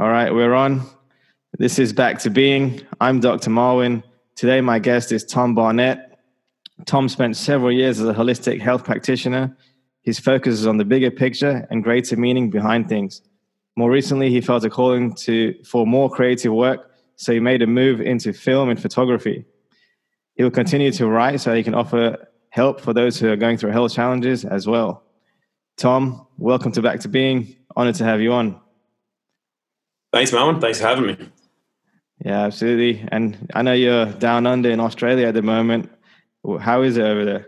All right, we're on. This is Back to Being. I'm Dr. Marwin. Today, my guest is Tom Barnett. Tom spent several years as a holistic health practitioner. His focus is on the bigger picture and greater meaning behind things. More recently, he felt a calling to for more creative work, so he made a move into film and photography. He will continue to write so he can offer help for those who are going through health challenges as well. Tom, welcome to Back to Being. Honored to have you on. Thanks, Marwin. Thanks for having me. Yeah, absolutely. And I know you're down under in Australia at the moment. How is it over there?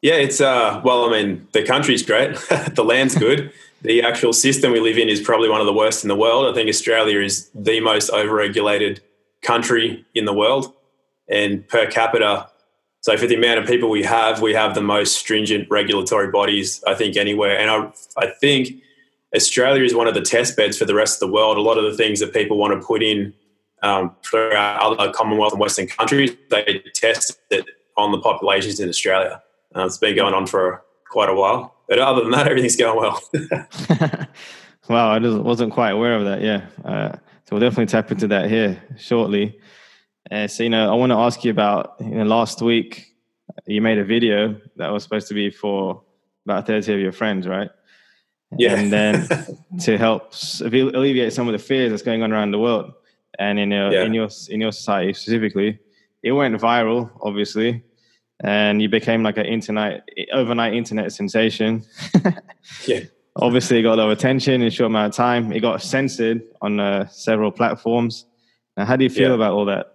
Yeah, it's uh well, I mean, the country's great. the land's good. the actual system we live in is probably one of the worst in the world. I think Australia is the most overregulated country in the world. And per capita, so for the amount of people we have, we have the most stringent regulatory bodies, I think, anywhere. And I, I think Australia is one of the test beds for the rest of the world. A lot of the things that people want to put in um, throughout other Commonwealth and Western countries, they test it on the populations in Australia. Uh, it's been going on for quite a while. But other than that, everything's going well. wow, I wasn't quite aware of that. Yeah. Uh, so we'll definitely tap into that here shortly. Uh, so, you know, I want to ask you about, you know, last week you made a video that was supposed to be for about 30 of your friends, right? Yeah. And then to help alleviate some of the fears that's going on around the world and in your, yeah. in your, in your society specifically, it went viral, obviously, and you became like an internet, overnight internet sensation. yeah. Obviously, it got a lot of attention in a short amount of time. It got censored on uh, several platforms. Now, how do you feel yeah. about all that?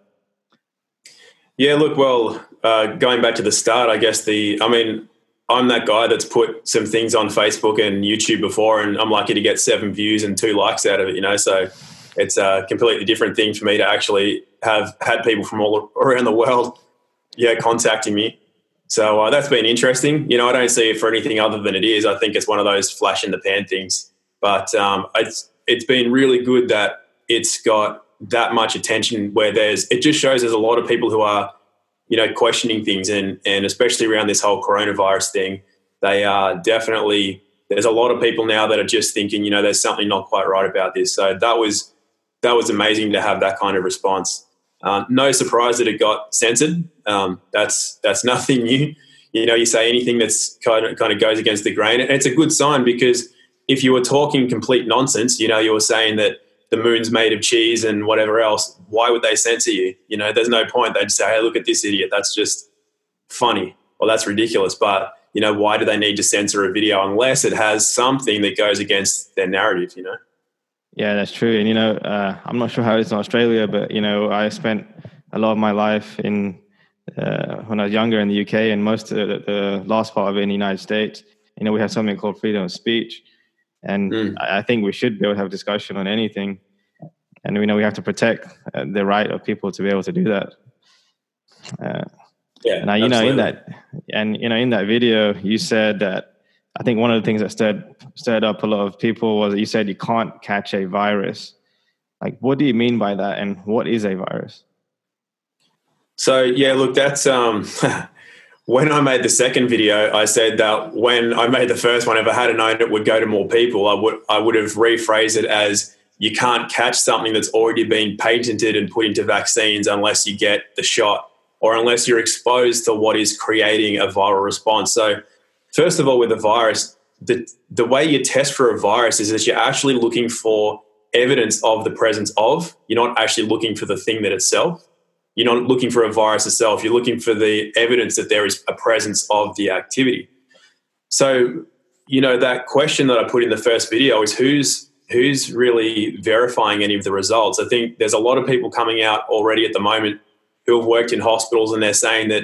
Yeah, look, well, uh, going back to the start, I guess the, I mean, I'm that guy that's put some things on Facebook and YouTube before, and I'm lucky to get seven views and two likes out of it, you know. So it's a completely different thing for me to actually have had people from all around the world, yeah, contacting me. So uh, that's been interesting. You know, I don't see it for anything other than it is. I think it's one of those flash in the pan things. But um, it's it's been really good that it's got that much attention where there's it just shows there's a lot of people who are you know questioning things. And and especially around this whole coronavirus thing they are definitely there's a lot of people now that are just thinking you know there's something not quite right about this. So that was that was amazing to have that kind of response. Um, no surprise that it got censored. Um, that's that's nothing new. You know you say anything that's kind of kind of goes against the grain and it's a good sign because if you were talking complete nonsense you know you were saying that the moon's made of cheese and whatever else, why would they censor you? You know, there's no point. They'd say, hey, look at this idiot. That's just funny or that's ridiculous. But, you know, why do they need to censor a video unless it has something that goes against their narrative, you know? Yeah, that's true. And, you know, uh, I'm not sure how it is in Australia, but, you know, I spent a lot of my life in, uh, when I was younger in the UK and most of the, the last part of it in the United States. You know, we have something called freedom of speech and mm. I think we should be able to have discussion on anything. And we know we have to protect uh, the right of people to be able to do that. Uh, yeah. Now, you know, in that, and you know, in that video, you said that I think one of the things that stirred stirred up a lot of people was that you said you can't catch a virus. Like, what do you mean by that, and what is a virus? So yeah, look, that's um, when I made the second video, I said that when I made the first one, if I had known it would go to more people, I would I would have rephrased it as you can't catch something that's already been patented and put into vaccines unless you get the shot or unless you're exposed to what is creating a viral response. So, first of all, with the virus, the, the way you test for a virus is that you're actually looking for evidence of the presence of, you're not actually looking for the thing that itself you're not looking for a virus itself, you're looking for the evidence that there is a presence of the activity. So, you know, that question that I put in the first video is who's who's really verifying any of the results? I think there's a lot of people coming out already at the moment who have worked in hospitals and they're saying that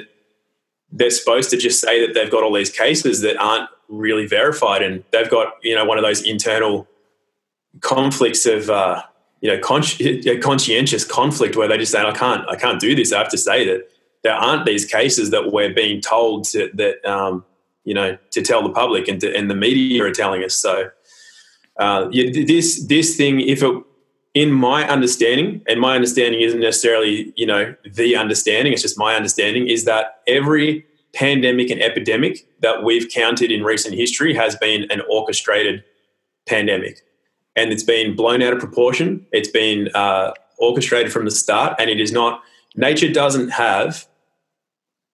they're supposed to just say that they've got all these cases that aren't really verified and they've got, you know, one of those internal conflicts of uh, you know, con- conscientious conflict where they just say, I can't, I can't do this. I have to say that there aren't these cases that we're being told to, that, um, you know, to tell the public and, to, and the media are telling us. So, uh, this, this thing, if it, in my understanding, and my understanding isn't necessarily, you know, the understanding, it's just my understanding, is that every pandemic and epidemic that we've counted in recent history has been an orchestrated pandemic and it's been blown out of proportion. It's been uh, orchestrated from the start, and it is not. Nature doesn't have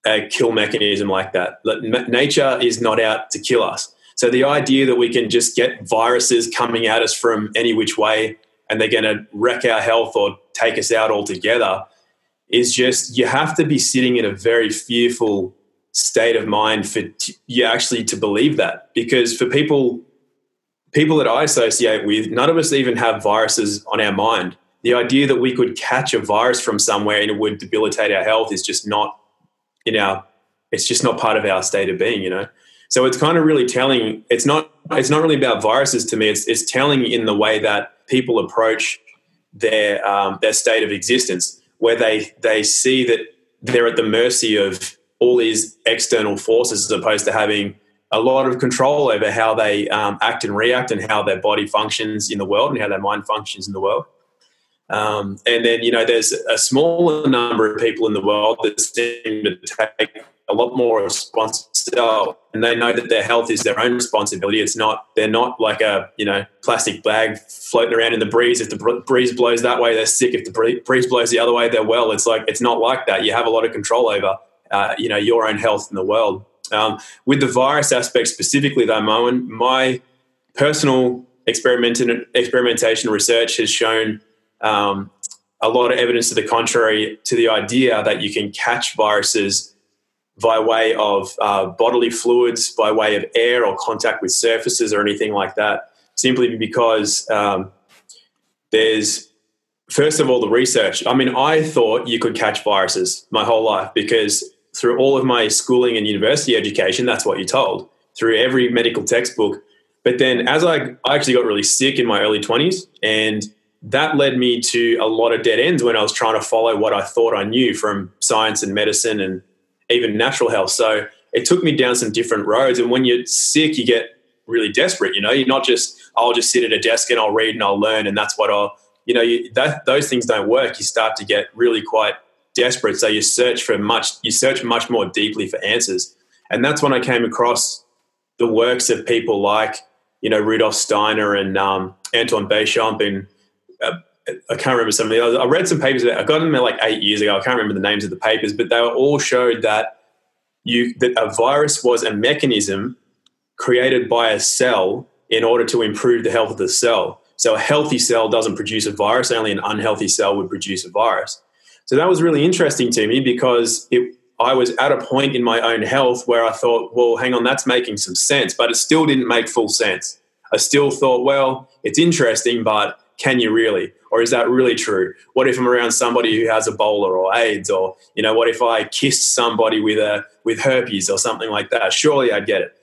a kill mechanism like that. Nature is not out to kill us. So the idea that we can just get viruses coming at us from any which way and they're going to wreck our health or take us out altogether is just you have to be sitting in a very fearful state of mind for t- you actually to believe that. Because for people people that I associate with none of us even have viruses on our mind. The idea that we could catch a virus from somewhere and it would debilitate our health is just not in our it's just not part of our state of being you know so it's kind of really telling it's not it's not really about viruses to me it's it's telling in the way that people approach their um, their state of existence where they they see that they're at the mercy of all these external forces as opposed to having a lot of control over how they um, act and react and how their body functions in the world and how their mind functions in the world. Um, and then, you know, there's a smaller number of people in the world that seem to take a lot more responsible and they know that their health is their own responsibility. It's not, they're not like a, you know, plastic bag floating around in the breeze. If the breeze blows that way, they're sick. If the breeze blows the other way, they're well. It's like, it's not like that. You have a lot of control over, uh, you know, your own health in the world. Um, with the virus aspect specifically, though, Moen, my personal experimentation research has shown um, a lot of evidence to the contrary to the idea that you can catch viruses by way of uh, bodily fluids, by way of air or contact with surfaces or anything like that, simply because um, there's, first of all, the research. I mean, I thought you could catch viruses my whole life because through all of my schooling and university education, that's what you're told through every medical textbook. But then as I, I actually got really sick in my early 20s and that led me to a lot of dead ends when I was trying to follow what I thought I knew from science and medicine and even natural health. So it took me down some different roads. And when you're sick, you get really desperate. You know, you're not just I'll just sit at a desk and I'll read and I'll learn, and that's what I'll. You know, you, that those things don't work. You start to get really quite desperate. So you search for much. You search much more deeply for answers, and that's when I came across the works of people like you know Rudolf Steiner and um, Anton Béchamp and I can't remember some of the. I read some papers. about, I got them like eight years ago. I can't remember the names of the papers, but they all showed that you that a virus was a mechanism created by a cell in order to improve the health of the cell. So a healthy cell doesn't produce a virus. Only an unhealthy cell would produce a virus. So that was really interesting to me because it, I was at a point in my own health where I thought, well, hang on, that's making some sense, but it still didn't make full sense. I still thought, well, it's interesting, but can you really? Or is that really true? What if I'm around somebody who has Ebola or AIDS? Or, you know, what if I kissed somebody with a with herpes or something like that? Surely I'd get it.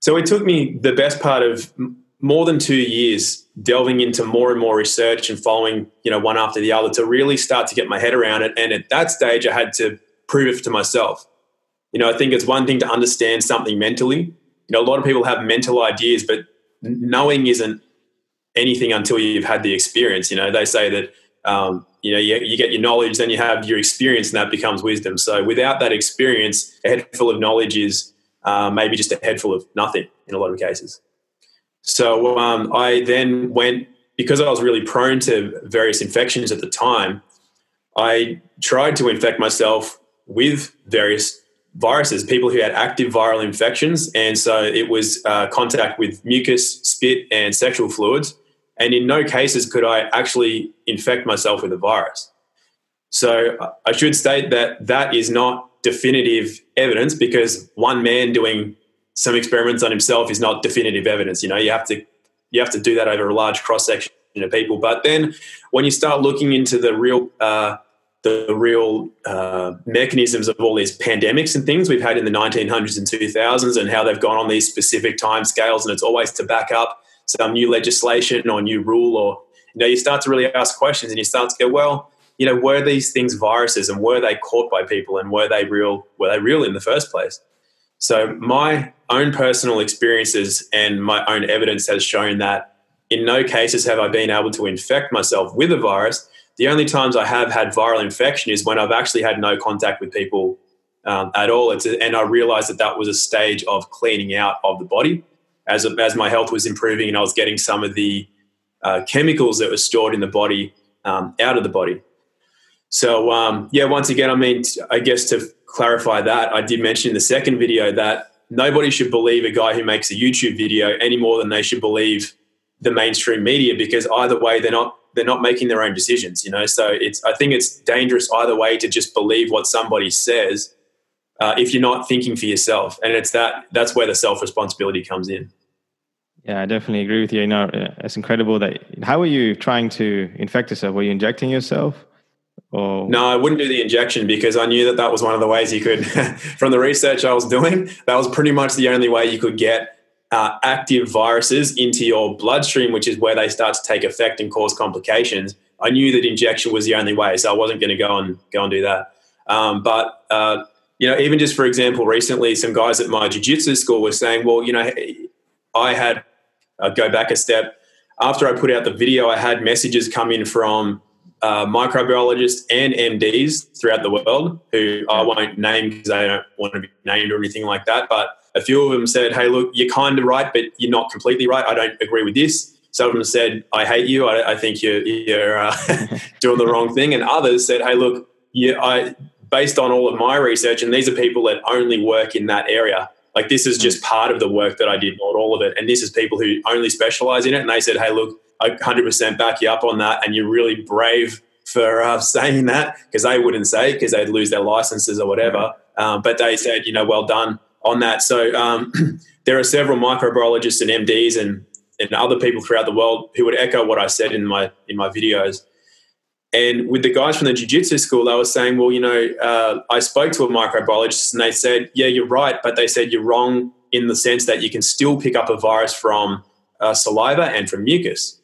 So it took me the best part of more than two years delving into more and more research and following, you know, one after the other to really start to get my head around it. And at that stage, I had to prove it to myself. You know, I think it's one thing to understand something mentally. You know, a lot of people have mental ideas, but knowing isn't anything until you've had the experience. You know, they say that um, you know you, you, get your knowledge, then you have your experience, and that becomes wisdom. So without that experience, a head full of knowledge is uh, maybe just a head full of nothing in a lot of cases. So um, I then went because I was really prone to various infections at the time. I tried to infect myself with various viruses, people who had active viral infections. And so it was uh, contact with mucus, spit, and sexual fluids. And in no cases could I actually infect myself with a virus. So I should state that that is not definitive evidence because one man doing some experiments on himself is not definitive evidence. You know, you have to you have to do that over a large cross section of people. But then when you start looking into the real uh, the real uh, mechanisms of all these pandemics and things we've had in the 1900s and 2000s and how they've gone on these specific time scales and it's always to back up some new legislation or new rule or you know you start to really ask questions and you start to go well you know were these things viruses and were they caught by people and were they real were they real in the first place? So my own personal experiences and my own evidence has shown that in no cases have i been able to infect myself with a virus. The only times i have had viral infection is when i've actually had no contact with people um, at all. It's a, and i realized that that was a stage of cleaning out of the body as, as my health was improving and I was getting some of the uh, chemicals that were stored in the body um, out of the body. So um, yeah, once again, I mean, I guess to clarify that, I did mention in the second video that nobody should believe a guy who makes a YouTube video any more than they should believe the mainstream media because either way they're not they're not making their own decisions you know? So it's i think it's dangerous either way to just believe what somebody says uh, if you're not thinking for yourself. And it's that that's where the self responsibility comes in yeah i definitely agree with you you know it's incredible that how are you trying to infect yourself were you injecting yourself or? No, I wouldn't do the injection because I knew that that was one of the ways you could, from the research I was doing, that was pretty much the only way you could get uh, active viruses into your bloodstream, which is where they start to take effect and cause complications. I knew that injection was the only way, so I wasn't going to go and go and do that. Um, but uh, you know, even just for example, recently some guys at my jiu-jitsu school were saying, "Well, you know, I had uh, go back a step after I put out the video. I had messages come in from uh, microbiologists and MDs throughout the world who I won't name because they don't want to be named or anything like that. But a few of them said, "Hey, look, you're kind of right, but you're not completely right. I don't agree with this." Some of them said, "I hate you. I, I think you're, you're uh, doing the wrong thing," and others said, "Hey, look, I." Based on all of my research, and these are people that only work in that area. Like this is just part of the work that I did, not all of it. And this is people who only specialize in it. And they said, "Hey, look, I 100% back you up on that. And you're really brave for uh, saying that because they wouldn't say because they'd lose their licenses or whatever. Um, but they said, you know, well done on that. So um, there are several microbiologists and MDs and, and other people throughout the world who would echo what I said in my in my videos. And with the guys from the jiu-jitsu school, they were saying, well, you know, uh, I spoke to a microbiologist and they said, yeah, you're right, but they said you're wrong in the sense that you can still pick up a virus from uh, saliva and from mucus.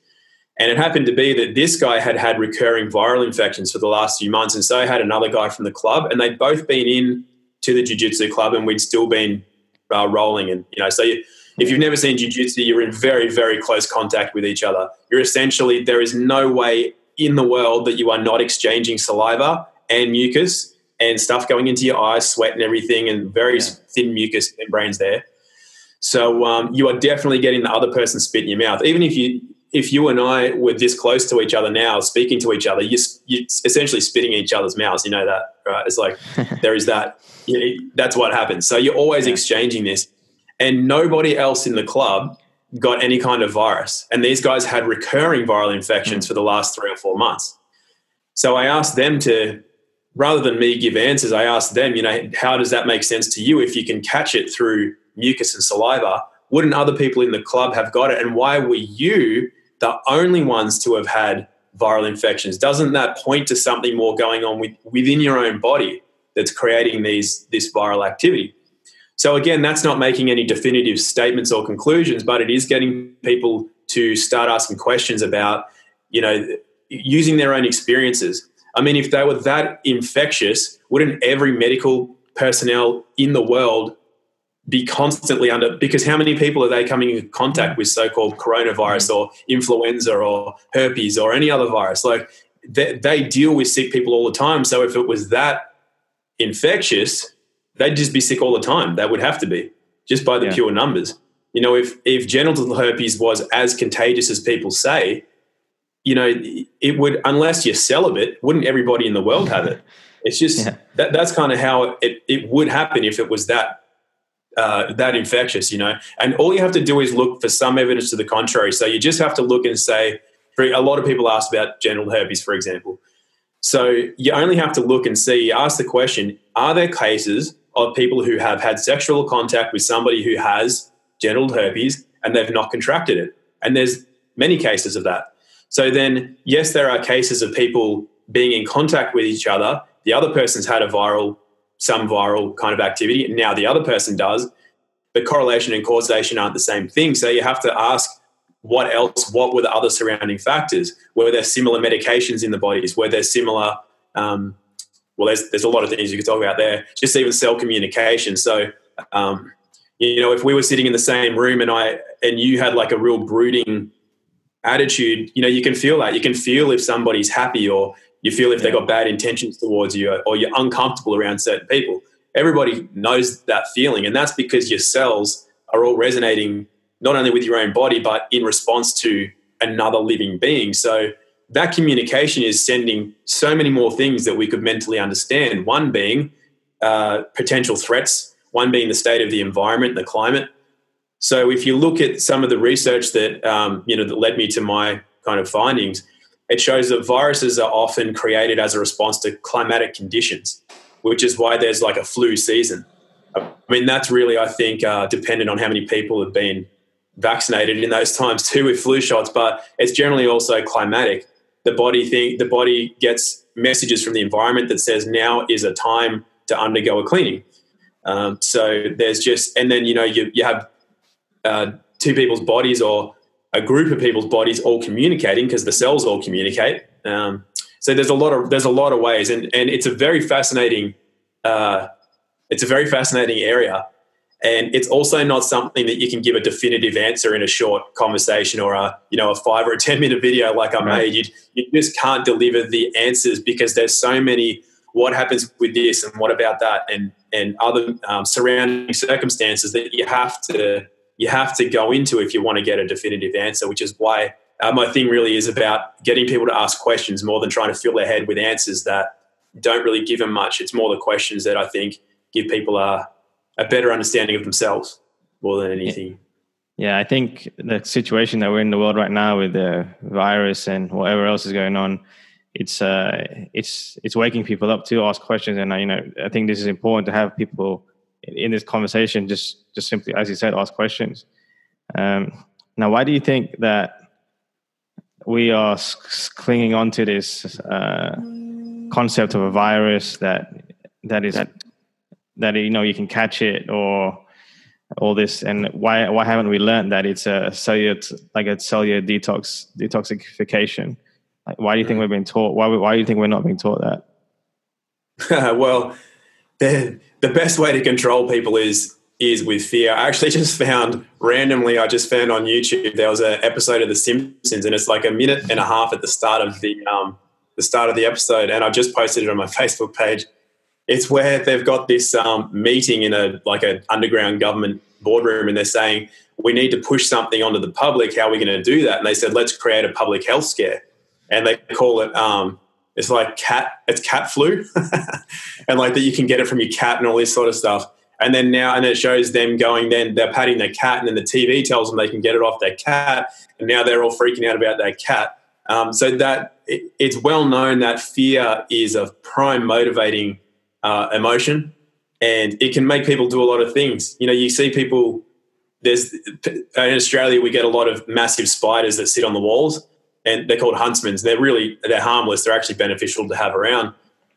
And it happened to be that this guy had had recurring viral infections for the last few months. And so had another guy from the club, and they'd both been in to the jiu-jitsu club and we'd still been uh, rolling. And, you know, so you, if you've never seen jiu-jitsu, you're in very, very close contact with each other. You're essentially, there is no way in the world that you are not exchanging saliva and mucus and stuff going into your eyes, sweat and everything, and very yeah. thin mucus membranes there. So um, you are definitely getting the other person spit in your mouth. Even if you if you and I were this close to each other now, speaking to each other, you, are essentially spitting in each other's mouths. You know that, right? It's like there is that. You know, that's what happens. So you're always yeah. exchanging this, and nobody else in the club got any kind of virus. And these guys had recurring viral infections mm. for the last three or four months. So I asked them to, rather than me give answers, I asked them, you know, how does that make sense to you if you can catch it through mucus and saliva? Wouldn't other people in the club have got it? And why were you the only ones to have had viral infections. Doesn't that point to something more going on with, within your own body that's creating these this viral activity? So again, that's not making any definitive statements or conclusions, but it is getting people to start asking questions about, you know, using their own experiences. I mean, if they were that infectious, wouldn't every medical personnel in the world be constantly under because how many people are they coming in contact with so-called coronavirus mm-hmm. or influenza or herpes or any other virus? Like they, they, deal with sick people all the time. So if it was that infectious they'd just be sick all the time they would have to be just by the yeah. pure numbers you know if if genital herpes was as contagious as people say you know it would unless you're celibate wouldn't everybody in the world have it it's just yeah. that, that's kind of how it, it would happen if it was that uh, that infectious, you know. And all you have to do is look for some evidence to the contrary. So you just have to look and say, a lot of people ask about genital herpes, for example. So you only have to look and see, ask the question, are there cases of people who have had sexual contact with somebody who has genital herpes and they've not contracted it? And there's many cases of that. So then, yes, there are cases of people being in contact with each other. The other person's had a viral some viral kind of activity. And now the other person does. But correlation and causation aren't the same thing. So you have to ask what else, what were the other surrounding factors? Were there similar medications in the bodies? Were there similar, um, well, there's, there's a lot of things you could talk about there, just even cell communication. So, um, you know, if we were sitting in the same room and I, and you had like a real brooding attitude, you know, you can feel that. You can feel if somebody's happy or you feel if yeah. they've got bad intentions towards you or you're uncomfortable around certain people. Everybody knows that feeling. And that's because your cells are all resonating not only with your own body, but in response to another living being. So that communication is sending so many more things that we could mentally understand. One being uh, potential threats, one being the state of the environment, the climate. So if you look at some of the research that um, you know that led me to my kind of findings, it shows that viruses are often created as a response to climatic conditions, which is why there's like a flu season. I mean, that's really, I think, uh, dependent on how many people have been vaccinated in those times too with flu shots, but it's generally also climatic. The body think the body gets messages from the environment that says now is a time to undergo a cleaning. Um, so there's just, and then you know you you have uh, two people's bodies or a group of people's bodies all communicating because the cells all communicate. Um, so there's a lot of there's a lot of ways, and and it's a very fascinating uh, it's a very fascinating area, and it's also not something that you can give a definitive answer in a short conversation or a you know a five or a ten minute video like I right. made. You you just can't deliver the answers because there's so many. What happens with this, and what about that, and and other um, surrounding circumstances that you have to you have to go into if you want to get a definitive answer, which is why uh, my thing really is about getting people to ask questions more than trying to fill their head with answers that don't really give them much. It's more the questions that I think give people a, a better understanding of themselves more than anything. Yeah, I think the situation that we're in the world right now with the virus and whatever else is going on, it's uh, it's it's waking people up to ask questions, and you know, I think this is important to have people in this conversation just just simply as you said ask questions. Um, now why do you think that we are clinging on to this uh, concept of a virus that that is that, you know you can catch it or all this and why why haven't we learned that it's a cellular like a cellular detox detoxification like why do you think we're being taught why why do you think we're not being taught that well the the best way to control people is is with fear. I actually just found randomly, I just found on YouTube there was an episode of The Simpsons, and it's like a minute and a half at the start of the um, the start of the episode, and I just posted it on my Facebook page. It's where they've got this um, meeting in a like an underground government boardroom, and they're saying we need to push something onto the public. How are we going to do that? And they said let's create a public health scare, and they call it um, it's like cat, it's cat flu, and like that you can get it from your cat and all this sort of stuff. And then now, and it shows them going. Then they're patting their cat, and then the TV tells them they can get it off their cat, and now they're all freaking out about their cat. Um, so that it, it's well known that fear is a prime motivating uh, emotion, and it can make people do a lot of things. You know, you see people. There's in Australia, we get a lot of massive spiders that sit on the walls, and they're called huntsmen. They're really they're harmless. They're actually beneficial to have around.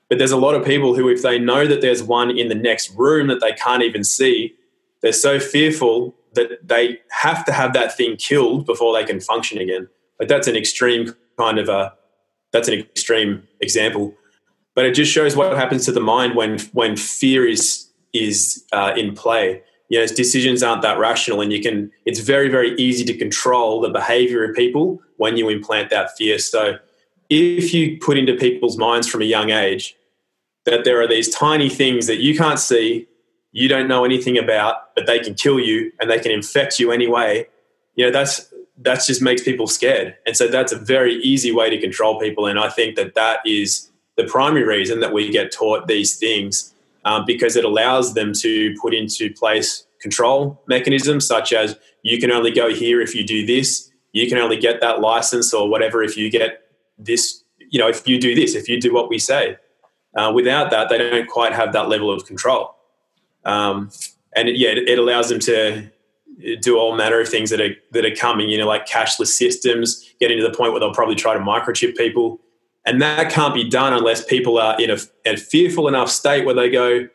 But there's a lot of people who, if they know that there's one in the next room that they can't even see, they're so fearful that they have to have that thing killed before they can function again. Like that's an extreme kind of a that's an extreme example. But it just shows what happens to the mind when when fear is is uh, in play. You know decisions aren't that rational and you can it's very very easy to control the behavior of people when you implant that fear. So if you put into people's minds from a young age that there are these tiny things that you can't see you don't know anything about but they can kill you and they can infect you anyway you know that's that just makes people scared. And so that's a very easy way to control people and i think that that is the primary reason that we get taught these things um, because it allows them to put into place control mechanisms such as you can only go here if you do this, you can only get that license or whatever if you get this, you know, if you do this, if you do what we say. Uh, without that, they don't quite have that level of control. Um, and it, yeah, it, it allows them to do all manner of things that are that are coming. You know, like cashless systems, getting to the point where they'll probably try to microchip people. And that can't be done unless people are in a, a fearful enough state where they go,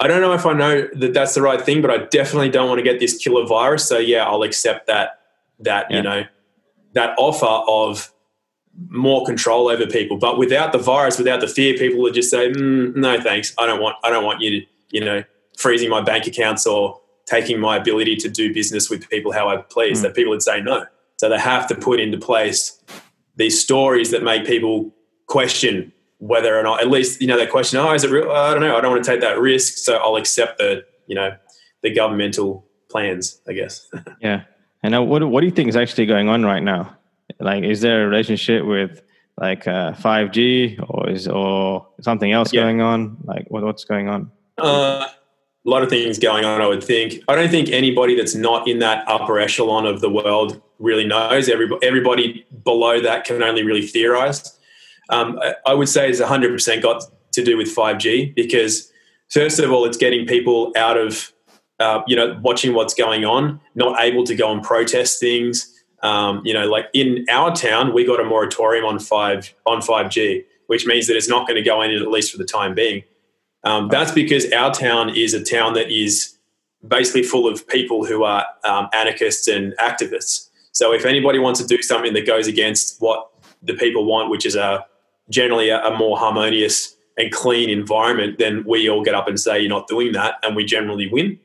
I don't know if I know that that's the right thing, but I definitely don't want to get this killer virus. So yeah, I'll accept that that yeah. you know that offer of more control over people. But without the virus, without the fear, people would just say, mm, "No, thanks. I don't want. I don't want you to you know freezing my bank accounts or taking my ability to do business with people how I please." Mm. That people would say no. So they have to put into place these stories that make people question whether or not, at least, you know, they question, oh, is it real? I don't know. I don't want to take that risk. So I'll accept the, you know, the governmental plans, I guess. yeah. And what, what do you think is actually going on right now? Like, is there a relationship with like uh, 5G or is or something else yeah. going on? Like, what, what's going on? Uh, a lot of things going on. I would think. I don't think anybody that's not in that upper echelon of the world really knows. Everybody, everybody below that can only really theorize. Um, I would say it's 100% got to do with 5G because first of all, it's getting people out of uh, you know watching what's going on, not able to go and protest things. Um, you know, like in our town, we got a moratorium on five on 5G, which means that it's not going to go in at least for the time being. Um, that's because our town is a town that is basically full of people who are um, anarchists and activists. So if anybody wants to do something that goes against what the people want, which is a generally a, a more harmonious and clean environment, then we all get up and say you're not doing that, and we generally win.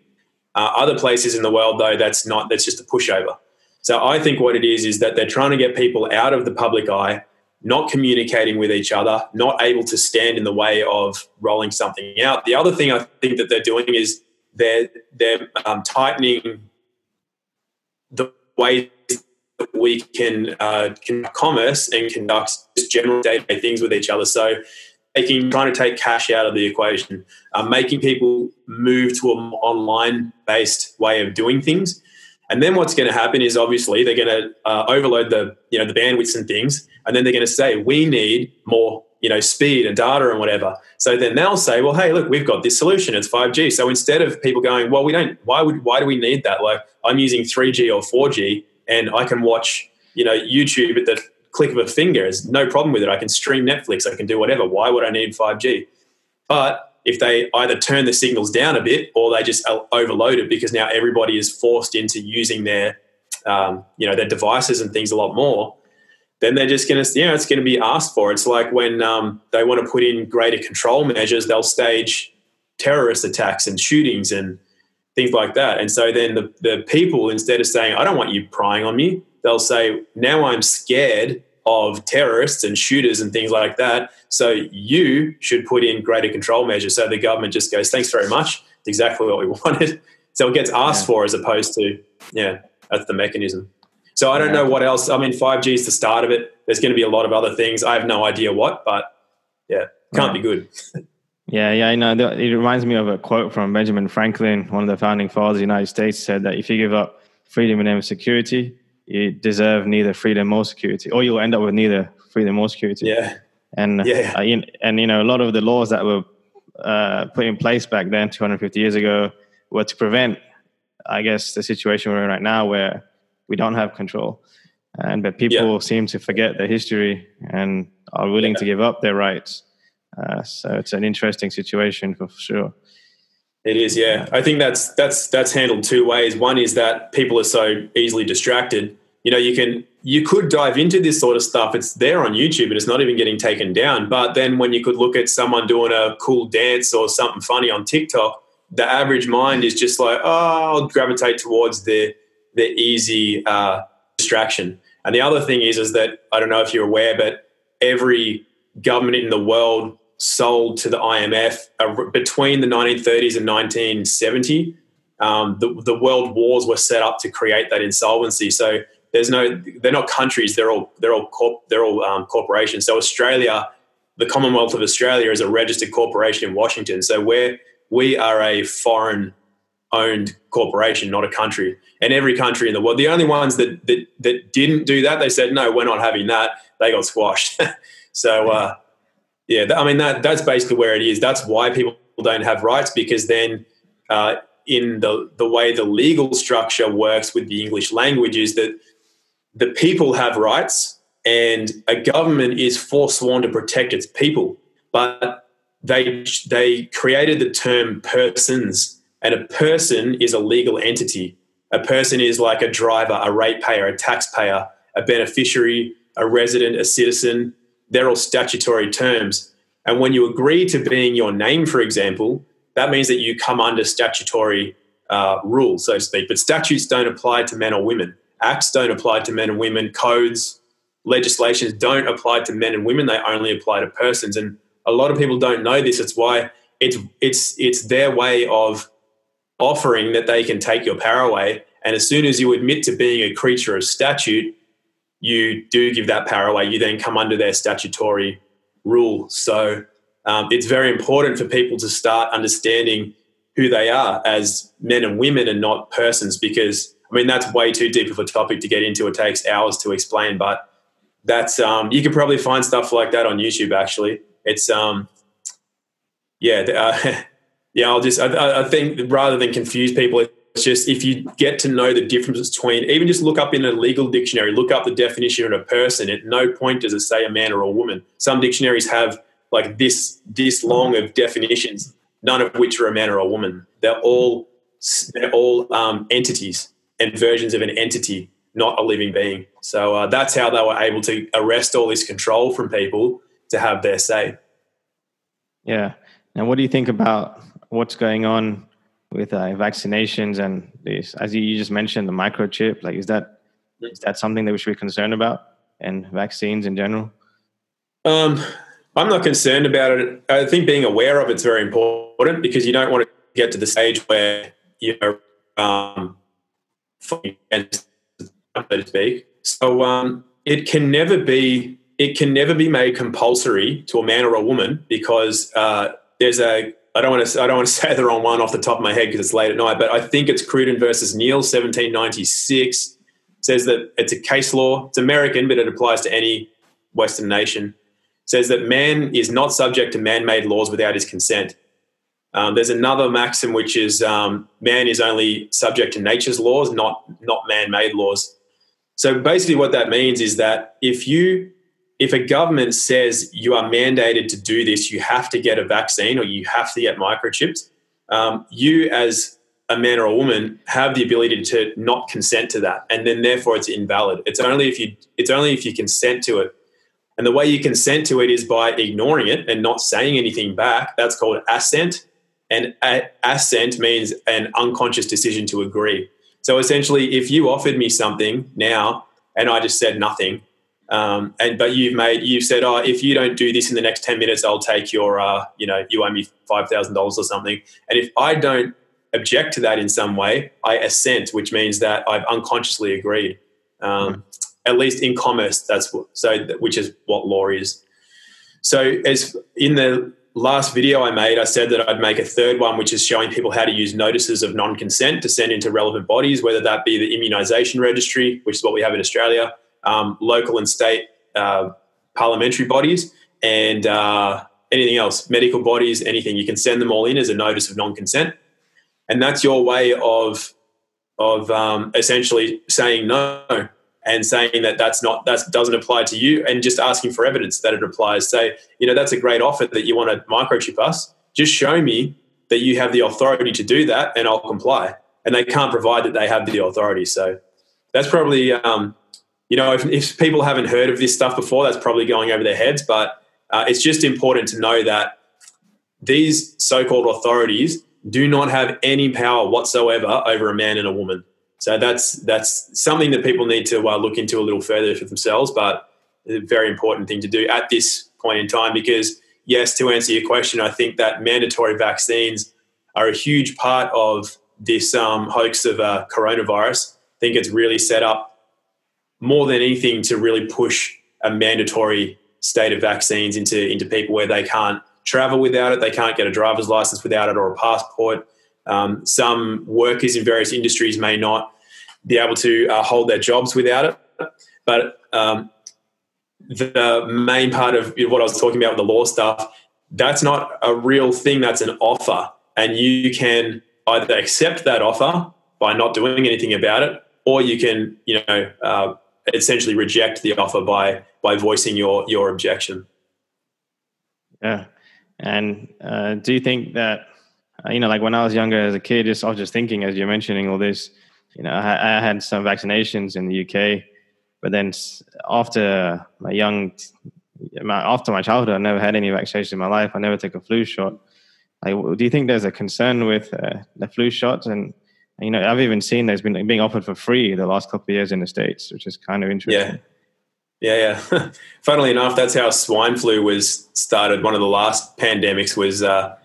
Uh, other places in the world, though, that's not. That's just a pushover. So I think what it is is that they're trying to get people out of the public eye, not communicating with each other, not able to stand in the way of rolling something out. The other thing I think that they're doing is they're they're um, tightening the way we can uh, conduct commerce and conduct just general day-to-day things with each other. So taking trying to take cash out of the equation, uh, making people move to an online based way of doing things. And then what's going to happen is obviously they're going to uh, overload the you know the bandwidths and things, and then they're going to say we need more you know speed and data and whatever. So then they'll say, well, hey, look, we've got this solution. It's five G. So instead of people going, well, we don't. Why would why do we need that? Like I'm using three G or four G, and I can watch you know YouTube at the click of a finger. There's no problem with it. I can stream Netflix. I can do whatever. Why would I need five G? But if they either turn the signals down a bit or they just overload it because now everybody is forced into using their um, you know their devices and things a lot more then they're just going to you know it's going to be asked for it's like when um, they want to put in greater control measures they'll stage terrorist attacks and shootings and things like that and so then the, the people instead of saying i don't want you prying on me they'll say now i'm scared of terrorists and shooters and things like that. So you should put in greater control measures. So the government just goes, thanks very much. It's exactly what we wanted. So it gets asked yeah. for as opposed to, yeah, that's the mechanism. So I don't yeah. know what else. I mean, 5G is the start of it. There's going to be a lot of other things. I have no idea what, but yeah, can't yeah. be good. yeah, yeah, I know. It reminds me of a quote from Benjamin Franklin, one of the founding fathers of the United States, said that if you give up freedom in name of security, you deserve neither freedom or security, or you'll end up with neither freedom or security. Yeah. And yeah. Uh, and you know a lot of the laws that were uh, put in place back then, 250 years ago, were to prevent, I guess, the situation we're in right now, where we don't have control, and but people yeah. seem to forget their history and are willing yeah. to give up their rights. Uh, so it's an interesting situation for sure. It is, yeah. I think that's that's that's handled two ways. One is that people are so easily distracted. You know, you can you could dive into this sort of stuff. It's there on YouTube and it's not even getting taken down. But then when you could look at someone doing a cool dance or something funny on TikTok, the average mind is just like, oh, I'll gravitate towards the the easy uh, distraction. And the other thing is, is that I don't know if you're aware, but every government in the world sold to the IMF between the 1930s and 1970. Um, the, the world wars were set up to create that insolvency. So there's no, they're not countries. They're all they're all corp, they're all um, corporations. So Australia, the Commonwealth of Australia, is a registered corporation in Washington. So we're we are a foreign owned corporation, not a country. And every country in the world, the only ones that that, that didn't do that, they said no, we're not having that. They got squashed. so. Uh, yeah, I mean that that's basically where it is. That's why people don't have rights because then uh, in the the way the legal structure works with the English language is that the people have rights and a government is forsworn to protect its people, but they they created the term persons, and a person is a legal entity. A person is like a driver, a ratepayer, a taxpayer, a beneficiary, a resident, a citizen, they're all statutory terms. And when you agree to being your name, for example, that means that you come under statutory uh, rules, so to speak. But statutes don't apply to men or women. Acts don't apply to men and women. Codes, legislations don't apply to men and women. They only apply to persons. And a lot of people don't know this. It's why it's it's it's their way of offering that they can take your power away. And as soon as you admit to being a creature of statute, you do give that power away, you then come under their statutory rule. So um, it's very important for people to start understanding who they are as men and women and not persons because I mean that's way too deep of a topic to get into. It takes hours to explain, but that's um, you can probably find stuff like that on YouTube. Actually, it's um, yeah, uh, yeah. I'll just I, I think rather than confuse people, it's just if you get to know the difference between even just look up in a legal dictionary, look up the definition of a person. At no point does it say a man or a woman. Some dictionaries have like this this long of definitions, none of which are a man or a woman. They're all they're all um, entities and versions of an entity, not a living being. So uh, that's how they were able to arrest all this control from people to have their say. Yeah. And what do you think about what's going on with uh, vaccinations and this? As you just mentioned, the microchip. Like, is that is that something that we should be concerned about, and vaccines in general? Um, I'm not concerned about it. I think being aware of it's very important because you don't want to get to the stage where you know, um, so to speak. So um, it can never be it can never be made compulsory to a man or a woman because uh, there's a I don't want to I don't want to say the wrong one off the top of my head because it's late at night, but I think it's Cruden versus Neale, 1796, says that it's a case law. It's American, but it applies to any Western nation says that man is not subject to man-made laws without his consent. Um, there's another maxim which is um, man is only subject to nature's laws, not not man-made laws. So basically, what that means is that if you if a government says you are mandated to do this, you have to get a vaccine or you have to get microchipped. Um, you as a man or a woman have the ability to not consent to that, and then therefore it's invalid. It's only if you it's only if you consent to it and the way you consent to it is by ignoring it and not saying anything back. That's called assent. And assent means an unconscious decision to agree. So essentially, if you offered me something now and I just said nothing, um, and but you've made you've said, oh, if you don't do this in the next ten minutes, I'll take your, uh, you know, you owe me five thousand dollars or something. And if I don't object to that in some way, I assent, which means that I've unconsciously agreed. Um, at least in commerce, that's what, so which is what law is. So as in the last video I made, I said that I'd make a third one, which is showing people how to use notices of non-consent to send into relevant bodies, whether that be the immunisation registry, which is what we have in Australia, um, local and state uh, parliamentary bodies, and uh, anything else, medical bodies, anything. You can send them all in as a notice of non-consent, and that's your way of of um, essentially saying no and saying that that's not that doesn't apply to you and just asking for evidence that it applies. Say you know that's a great offer that you want to microchip us. Just show me that you have the authority to do that and i'll comply. And they can't provide that they have the authority. So that's probably um, you know if, if, people haven't heard of this stuff before that's probably going over their heads but uh, it's just important to know that these so-called authorities do not have any power whatsoever over a man and a woman so that's that's something that people need to uh, look into a little further for themselves, but a very important thing to do at this point in time because yes, to answer your question, I think that mandatory vaccines are a huge part of this um, hoax of uh, coronavirus. I think it's really set up more than anything to really push a mandatory state of vaccines into into people where they can't travel without it, they can't get a driver's license without it or a passport um, some workers in various industries may not be able to uh, hold their jobs without it. But um, the main part of what I was talking about with the law stuff, that's not a real thing, that's an offer. And you can either accept that offer by not doing anything about it, or you can, you know, uh, essentially reject the offer by by voicing your your objection. Yeah, and uh, do you think that uh, you know, like when I was younger as a kid, just I was just thinking as you're mentioning all this, you know, I, I had some vaccinations in the UK, but then after my young, my, after my childhood, I never had any vaccinations in my life. I never took a flu shot. Like, do you think there's a concern with uh, the flu shots? And you know, I've even seen there's been being offered for free the last couple of years in the states, which is kind of interesting. Yeah. Yeah, yeah. Funnily enough, that's how swine flu was started. One of the last pandemics was uh,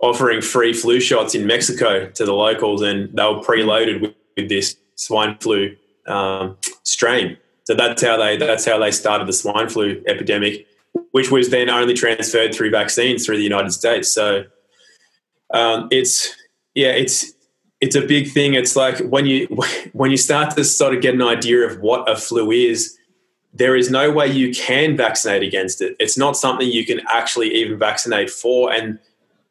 offering free flu shots in Mexico to the locals, and they were preloaded with, with this swine flu um, strain. So that's how they that's how they started the swine flu epidemic, which was then only transferred through vaccines through the United States. So um, it's yeah, it's it's a big thing. It's like when you when you start to sort of get an idea of what a flu is, there is no way you can vaccinate against it. It's not something you can actually even vaccinate for, and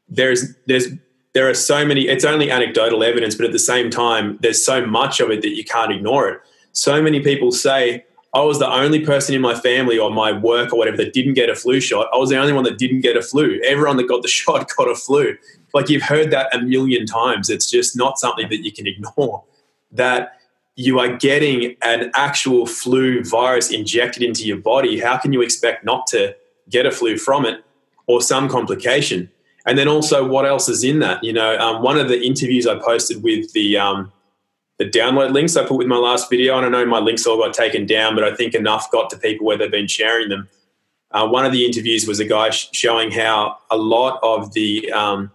there's there's there are so many. It's only anecdotal evidence, but at the same time, there's so much of it that you can't ignore it so many people say, I was the only person in my family or my work or whatever that didn't get a flu shot. I was the only one that didn't get a flu. Everyone that got the shot got a flu. Like you've heard that a million times. It's just not something that you can ignore. That you are getting an actual flu virus injected into your body. How can you expect not to get a flu from it or some complication? And then also, what else is in that? You know, um, one of the interviews I posted with the um, the download links I put with my last video. I know my links all got taken down, but I think enough got to people where they've been sharing them. Uh, one of the interviews was a guy sh- showing how a lot of the um,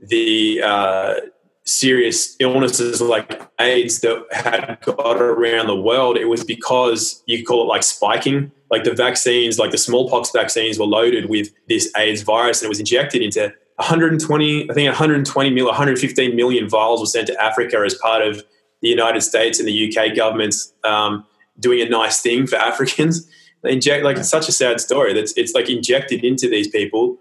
the uh, serious illnesses like AIDS that had got around the world, it was because you call it like spiking. Like the vaccines, like the smallpox vaccines, were loaded with this AIDS virus, and it was injected into 120, I think 120 million, 115 million vials were sent to Africa as part of the United States and the UK governments um, doing a nice thing for Africans. They inject like it's such a sad story. That's it's like injected into these people.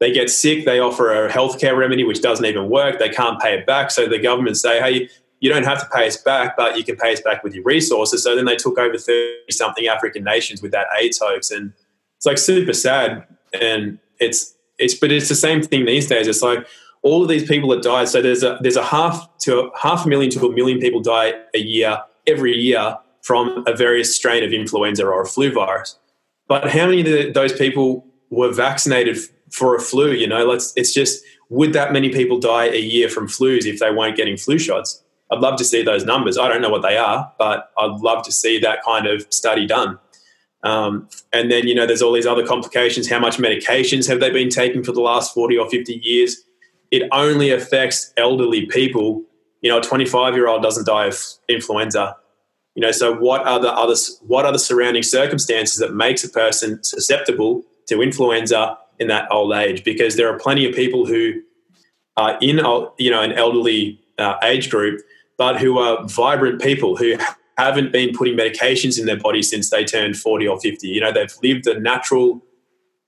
They get sick. They offer a healthcare remedy which doesn't even work. They can't pay it back. So the government say, "Hey, you don't have to pay us back, but you can pay us back with your resources." So then they took over thirty something African nations with that AIDS hoax, and it's like super sad. And it's it's but it's the same thing these days. It's like all of these people that die. So there's a there's a half to a, half a million to a million people die a year every year from a various strain of influenza or a flu virus. But how many of those people were vaccinated for a flu? You know, let's it's just would that many people die a year from flus if they weren't getting flu shots? I'd love to see those numbers. I don't know what they are, but I'd love to see that kind of study done. Um, and then, you know, there's all these other complications. How much medications have they been taking for the last 40 or 50 years? It only affects elderly people. You know, a 25 year old doesn't die of influenza. You know, so what are the other what are the surrounding circumstances that makes a person susceptible to influenza in that old age? Because there are plenty of people who are in, you know, an elderly uh, age group, but who are vibrant people who haven't been putting medications in their body since they turned 40 or 50. You know, they've lived a natural,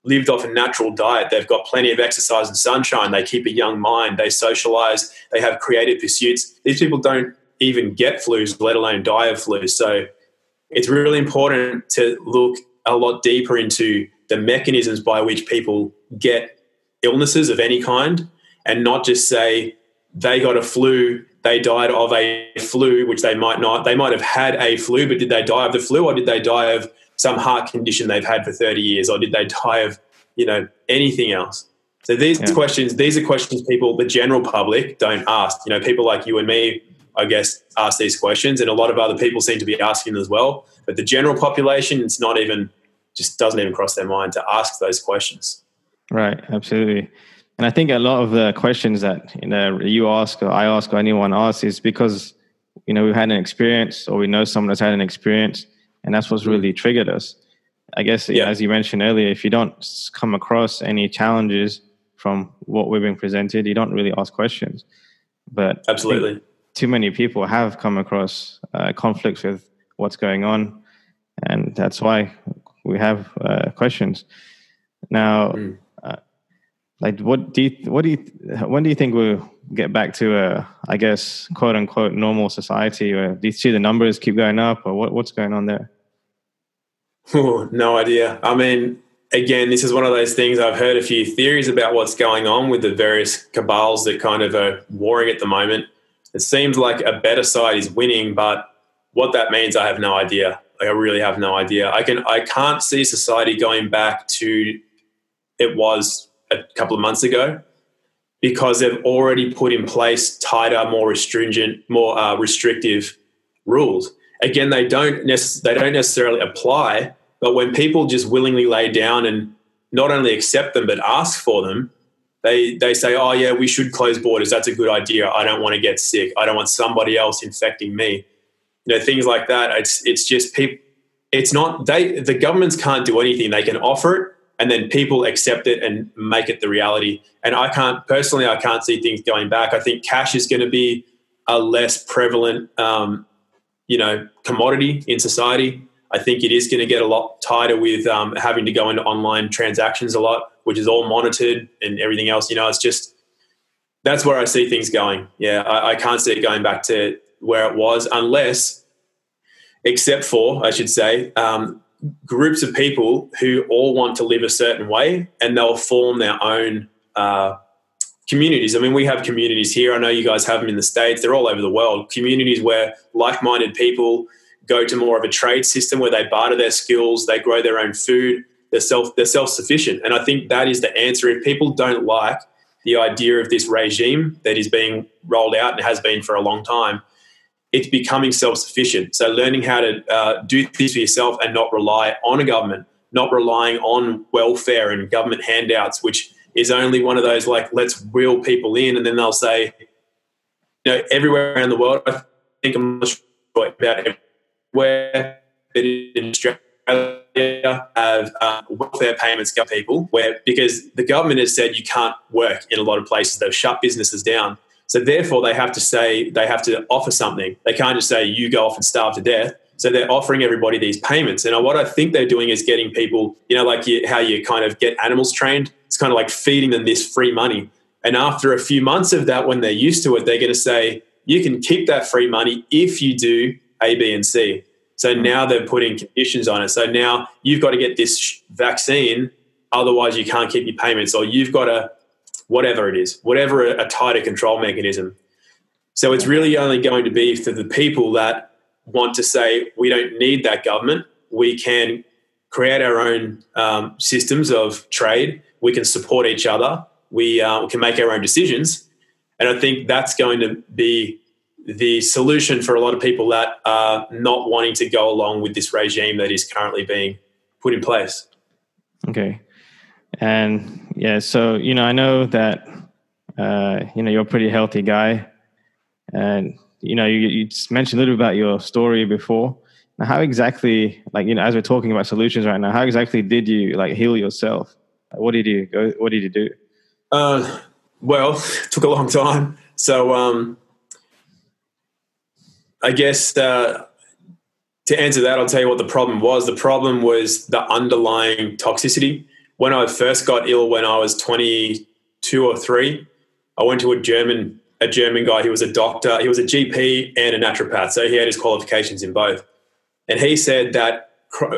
lived off a natural diet. They've got plenty of exercise and sunshine. They keep a young mind. They socialize. They have creative pursuits. These people don't even get flus, let alone die of flus. So it's really important to look a lot deeper into the mechanisms by which people get illnesses of any kind and not just say they got a flu they died of a flu, which they might not. They might have had a flu, but did they die of the flu, or did they die of some heart condition they've had for thirty years, or did they die of you know anything else? So these yeah. questions, these are questions people, the general public, don't ask. You know, people like you and me, I guess, ask these questions, and a lot of other people seem to be asking them as well. But the general population, it's not even, just doesn't even cross their mind to ask those questions. Right. Absolutely. And I think a lot of the questions that you know you ask or I ask or anyone asks is because you know we've had an experience or we know someone that's had an experience, and that's what's really triggered us. I guess yeah. as you mentioned earlier, if you don't come across any challenges from what we've been presented, you don't really ask questions. But absolutely, too many people have come across uh, conflicts with what's going on, and that's why we have uh, questions. Now. Mm like what do you what do you when do you think we'll get back to a i guess quote unquote normal society? Or do you see the numbers keep going up or what, what's going on there? Oh, no idea. I mean again this is one of those things i've heard a few theories about what's going on with the various cabals that kind of are warring at the moment. It seems like a better side is winning but what that means i have no idea. Like i really have no idea. I can i can't see society going back to it was a couple of months ago because they've already put in place tighter, more restringent, more uh, restrictive rules. Again, they don't necess- they don't necessarily apply, but when people just willingly lay down and not only accept them but ask for them, they they say, "Oh yeah, we should close borders. That's a good idea. I don't want to get sick. I don't want somebody else infecting me." You know, things like that. It's it's just people it's not they the governments can't do anything. They can offer it and then people accept it and make it the reality. And I can't personally, I can't see things going back. I think cash is going to be a less prevalent, um, you know, commodity in society. I think it is going to get a lot tighter with um, having to go into online transactions a lot, which is all monitored and everything else. You know, it's just that's where I see things going. Yeah, I, I can't see it going back to where it was unless, except for, I should say, um, groups of people who all want to live a certain way and they'll form their own uh, communities. I mean, we have communities here. I know you guys have them in the States. They're all over the world. Communities where like minded people go to more of a trade system where they barter their skills, they grow their own food, they're self they're self sufficient. And I think that is the answer. If people don't like the idea of this regime that is being rolled out and has been for a long time, it's becoming self sufficient. So learning how to uh, do things for yourself and not rely on a government, not relying on welfare and government handouts, which is only one of those like let's reel people in, and then they'll say, you know, everywhere around the world. I think I'm not sure about everywhere, in Australia have uh, welfare payments go people where because the government has said you can't work in a lot of places. They've shut businesses down. So therefore, they have to say they have to offer something. They can't just say you go off and starve to death. So they're offering everybody these payments. And what I think they're doing is getting people, you know, like you, how you kind of get animals trained. It's kind of like feeding them this free money. And after a few months of that, when they're used to it, they're going to say, you can keep that free money if you do A, B, and C. So hmm. now they're putting conditions on it. So now you've got to get this vaccine, otherwise you can't keep your payments, or you've got to whatever it is, whatever a, a tighter control mechanism. So it's really only going to be for the people that want to say we don't need that government. We can create our own um, systems of trade. We can support each other. We uh, can make our own decisions. And I think that's going to be the solution for a lot of people that are not wanting to go along with this regime that is currently being put in place. Okay. And yeah, so you know, I know that uh, you know you're a pretty healthy guy, and you know you, you mentioned a little bit about your story before. Now, how exactly, like you know, as we're talking about solutions right now, how exactly did you like heal yourself? Like, what did you go? What did you do? Uh, well, took a long time. So, um, I guess uh, to answer that, I'll tell you what the problem was. The problem was the underlying toxicity when I first got ill when I was 22 or 3, I went to a German a German guy. He was a doctor. He was a GP and a naturopath. So he had his qualifications in both. And he said that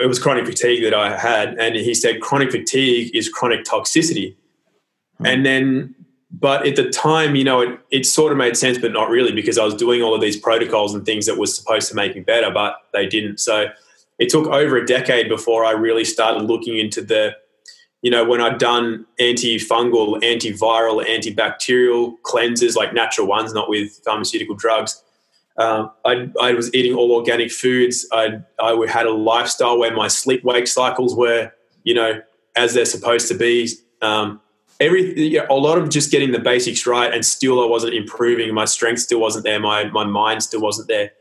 it was chronic fatigue that I had. And he said chronic fatigue is chronic toxicity. Mm-hmm. And then, but at the time, you know, it, it sort of made sense, but not really because I was doing all of these protocols and things that was supposed to make me better, but they didn't. So it took over a decade before I really started looking into the you know, when I'd done antifungal, antiviral, antibacterial cleanses, like natural ones, not with pharmaceutical drugs, um, I, I, was eating all organic foods. I, I had a lifestyle where my sleep wake cycles were, you know, as they're supposed to be. Um, every a lot of just getting the basics right, and still I wasn't improving. My strength still wasn't there. My my mind still wasn't there.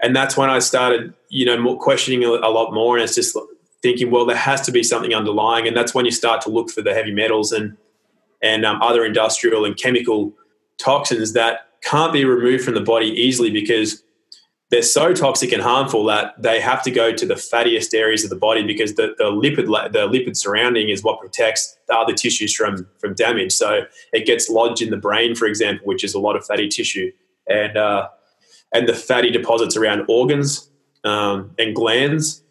And that's when I started, you know, questioning a lot more. And it's just thinking, well, there has to be something underlying, and that's when you start to look for the heavy metals and and um, other industrial and chemical toxins that can't be removed from the body easily because they're so toxic and harmful that they have to go to the fattiest areas of the body because the, the lipid the lipid surrounding is what protects the other tissues from from damage. So it gets lodged in the brain, for example, which is a lot of fatty tissue, and uh, and the fatty deposits around organs um, and glands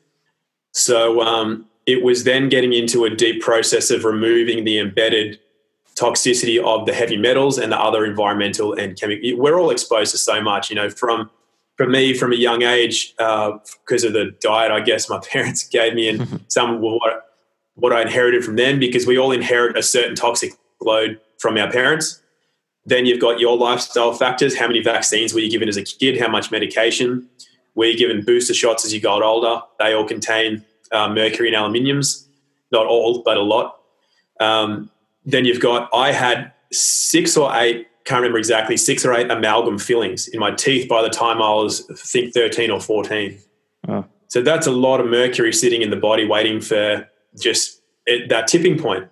so um, it was then getting into a deep process of removing the embedded toxicity of the heavy metals and the other environmental and chemical. We're all exposed to so much, you know, from for me from a young age because uh, of the diet. I guess my parents gave me and some what what I inherited from them because we all inherit a certain toxic load from our parents. Then you've got your lifestyle factors. How many vaccines were you given as a kid? How much medication? Were you given booster shots as you got older? They all contain uh, mercury and aluminiums, not all, but a lot. Um, then you've got, I had six or eight, can't remember exactly, six or eight amalgam fillings in my teeth by the time I was, I think, 13 or 14. Oh. So that's a lot of mercury sitting in the body waiting for just it, that tipping point.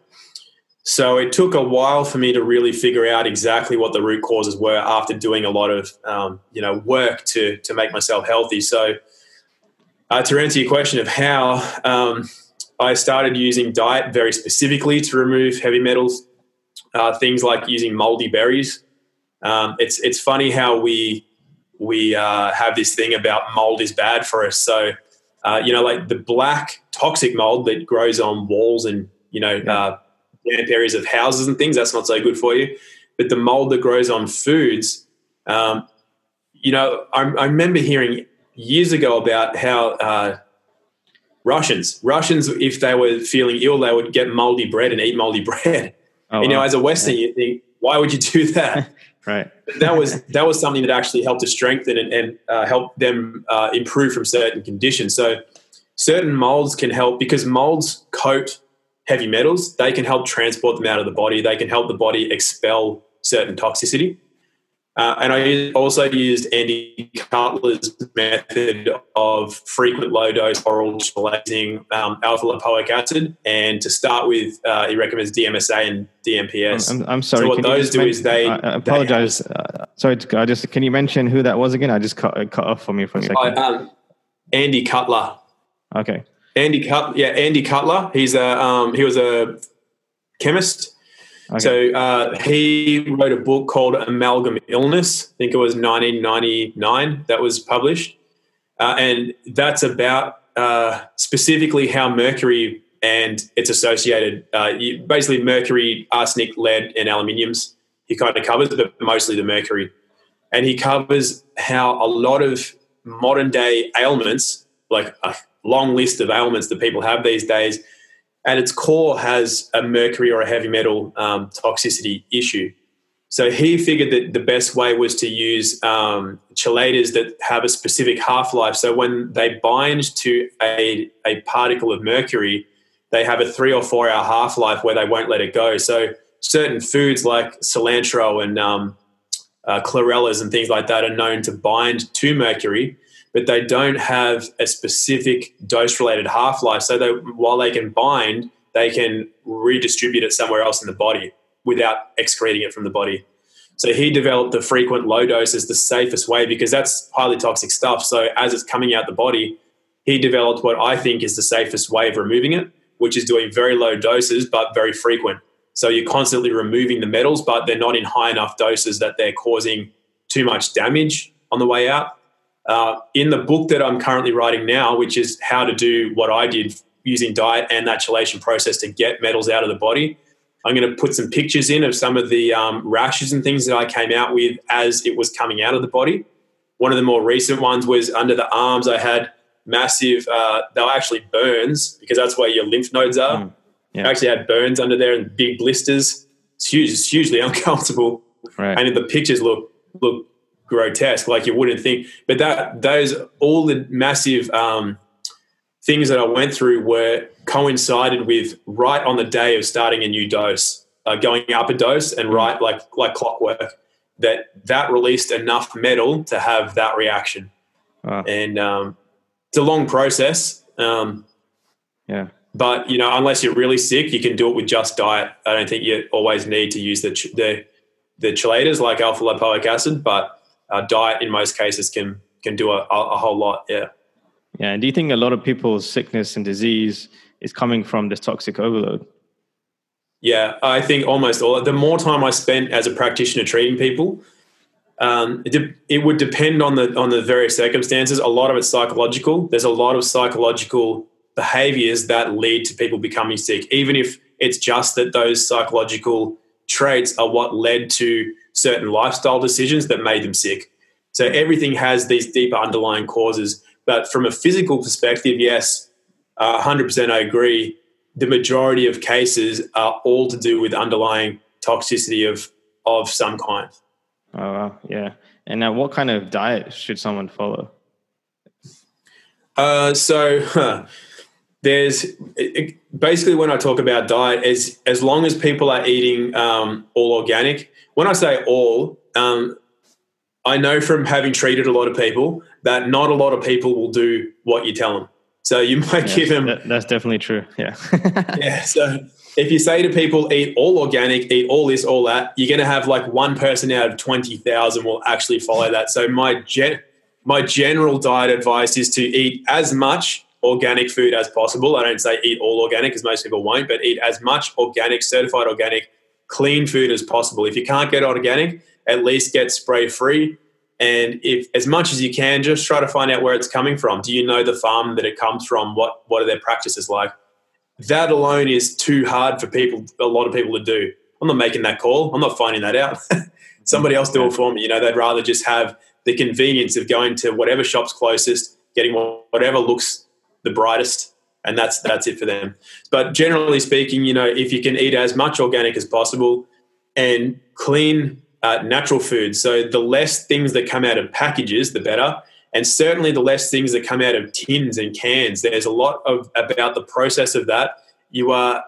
So it took a while for me to really figure out exactly what the root causes were after doing a lot of um, you know work to to make myself healthy. So uh, to answer your question of how, um, I started using diet very specifically to remove heavy metals. Uh, things like using moldy berries. Um, it's it's funny how we we uh, have this thing about mold is bad for us. So uh, you know, like the black toxic mold that grows on walls and you know uh, damp areas of houses and things. That's not so good for you. But the mold that grows on foods, um, you know, I, I, remember hearing years ago about how uh, Russians, Russians, if they were feeling ill, they would get moldy bread and eat moldy bread. Oh, you know, as a Western, yeah. you think, why would you do that? right. that was that was something that actually helped to strengthen and, and uh, help them uh, improve from certain conditions. So certain molds can help because molds coat heavy metals. They can help transport them out of the body. They can help the body expel certain toxicity. Uh, and I also used Andy Cutler's method of frequent low dose oral chelating um, alpha lipoic acid. And to start with, uh, he recommends DMSA and DMPS. I'm, I'm sorry. So what those do is they. I, apologize. They uh, sorry, I just can you mention who that was again? I just cut, cut off for me for a second. Um, Andy Cutler. Okay. Andy Cut, yeah, Andy Cutler. He's a um, he was a chemist Okay. So uh, he wrote a book called Amalgam Illness. I think it was 1999 that was published. Uh, and that's about uh, specifically how mercury and its associated, uh, basically mercury, arsenic, lead, and aluminiums. He kind of covers, but mostly the mercury. And he covers how a lot of modern day ailments, like a long list of ailments that people have these days, at its core has a mercury or a heavy metal um, toxicity issue. So he figured that the best way was to use um, chelators that have a specific half life. So when they bind to a, a particle of mercury, they have a three or four hour half life where they won't let it go. So certain foods like cilantro and um, uh, chlorellas and things like that are known to bind to mercury but they don't have a specific dose related half life. So that while they can bind, they can redistribute it somewhere else in the body without excreting it from the body. So he developed the frequent low dose as the safest way because that's highly toxic stuff. So as it's coming out the body, he developed what I think is the safest way of removing it, which is doing very low doses but very frequent. So you're constantly removing the metals, but they're not in high enough doses that they're causing too much damage on the way out. Uh, in the book that I'm currently writing now, which is how to do what I did using diet and that chelation process to get metals out of the body, I'm going to put some pictures in of some of the um, rashes and things that I came out with as it was coming out of the body. One of the more recent ones was under the arms. I had massive, uh, they were actually burns because that's where your lymph nodes are. Mm, yeah. I actually had burns under there and big blisters. It's huge. It's hugely uncomfortable. Right. And the pictures look look grotesque, like you wouldn't think. But that those all the massive um, things that I went through were coincided with right on the day of starting a new dose, uh, going up a dose, and mm. right like like clockwork. That that released enough metal to have that reaction, wow. and um, it's a long process. Um, yeah. But you know, unless you're really sick, you can do it with just diet. I don't think you always need to use the the the chelators like alpha lipoic acid, but uh, diet in most cases can can do a, a whole lot. Yeah. Yeah. And do you think a lot of people's sickness and disease is coming from this toxic overload? Yeah, I think almost all. The more time I spent as a practitioner treating people, um, it, de- it, would depend on the on the various circumstances. A lot of it's psychological. There's a lot of psychological behaviors that lead to people becoming sick, even if it's just that those psychological traits are what led to certain lifestyle decisions that made them sick. So everything has these deeper underlying causes. But from a physical perspective, yes, uh, 100% I agree. The majority of cases are all to do with underlying toxicity of, of some kind. Oh, wow. yeah. And now, what kind of diet should someone follow? Uh, so, huh, there's it, basically when I talk about diet, as as long as people are eating um, all organic. When I say all, um, I know from having treated a lot of people that not a lot of people will do what you tell them. So you might give them. That, that's definitely true. Yeah. yeah. So if you say to people, eat all organic, eat all this, all that, you're going to have like one person out of 20,000 will actually follow that. So my gen- my general diet advice is to eat as much organic food as possible. I don't say eat all organic because most people won't, but eat as much organic, certified organic, clean food as possible. If you can't get organic, at least get spray free. And if as much as you can, just try to find out where it's coming from. Do you know the farm that it comes from? What what are their practices like? That alone is too hard for people, a lot of people to do. I'm not making that call. I'm not finding that out. Somebody else do it for me. You know, they'd rather just have the convenience of going to whatever shop's closest, getting whatever looks the brightest, and that's that's it for them. But generally speaking, you know, if you can eat as much organic as possible and clean uh, natural foods, so the less things that come out of packages, the better. And certainly, the less things that come out of tins and cans. There's a lot of about the process of that. You are,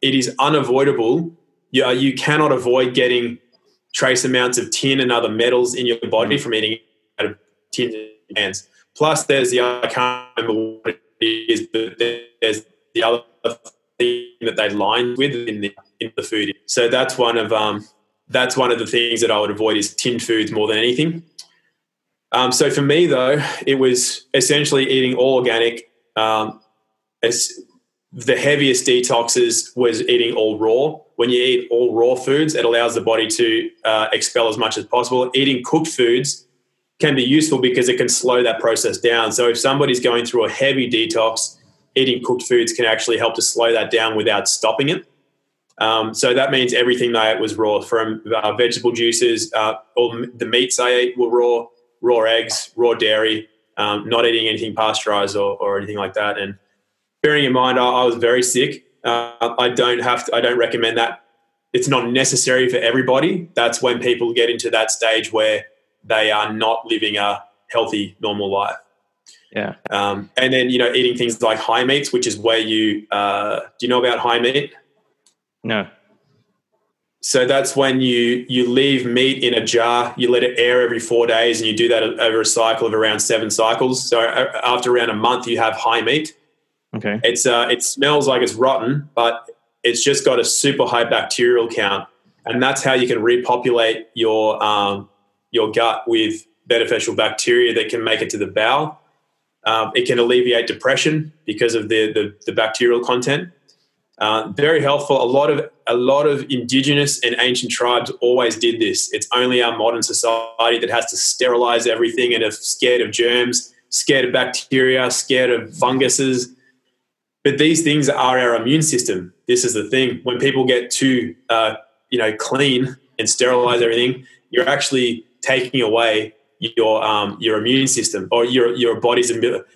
it is unavoidable. You, are, you cannot avoid getting trace amounts of tin and other metals in your body from eating out of tins and cans. Plus, there's the I can't remember is, but there's the other thing that they line with in the in the food. So that's one of um, that's one of the things that I would avoid is tin foods more than anything. Um, so for me though, it was essentially eating all organic. Um, as the heaviest detoxes was eating all raw. When you eat all raw foods, it allows the body to uh, expel as much as possible. Eating cooked foods can be useful because it can slow that process down. So if somebody's going through a heavy detox, eating cooked foods can actually help to slow that down without stopping it. Um, so that means everything I ate was raw, from uh, vegetable juices, uh, all the meats I ate were raw, raw eggs, raw dairy, um, not eating anything pasteurized or, or, anything like that. And bearing in mind, I, I was very sick. Uh, I don't have to, I don't recommend that. It's not necessary for everybody. That's when people get into that stage where they are not living a healthy, normal life. Yeah. Um, and then, you know, eating things like high meats, which is where you, uh, do you know about high meat? No. So that's when you you leave meat in a jar, you let it air every four days, and you do that over a cycle of around seven cycles. So uh, after around a month, you have high meat. Okay. It's uh, it smells like it's rotten, but it's just got a super high bacterial count, and that's how you can repopulate your um, your gut with beneficial bacteria that can make it to the bowel. Um, it can alleviate depression because of the, the, the bacterial content. Uh, very helpful. A lot of a lot of indigenous and ancient tribes always did this. It's only our modern society that has to sterilize everything and are scared of germs, scared of bacteria, scared of funguses. But these things are our immune system. This is the thing. When people get too, uh, you know, clean and sterilize everything, you're actually taking away your um, your immune system or your your body's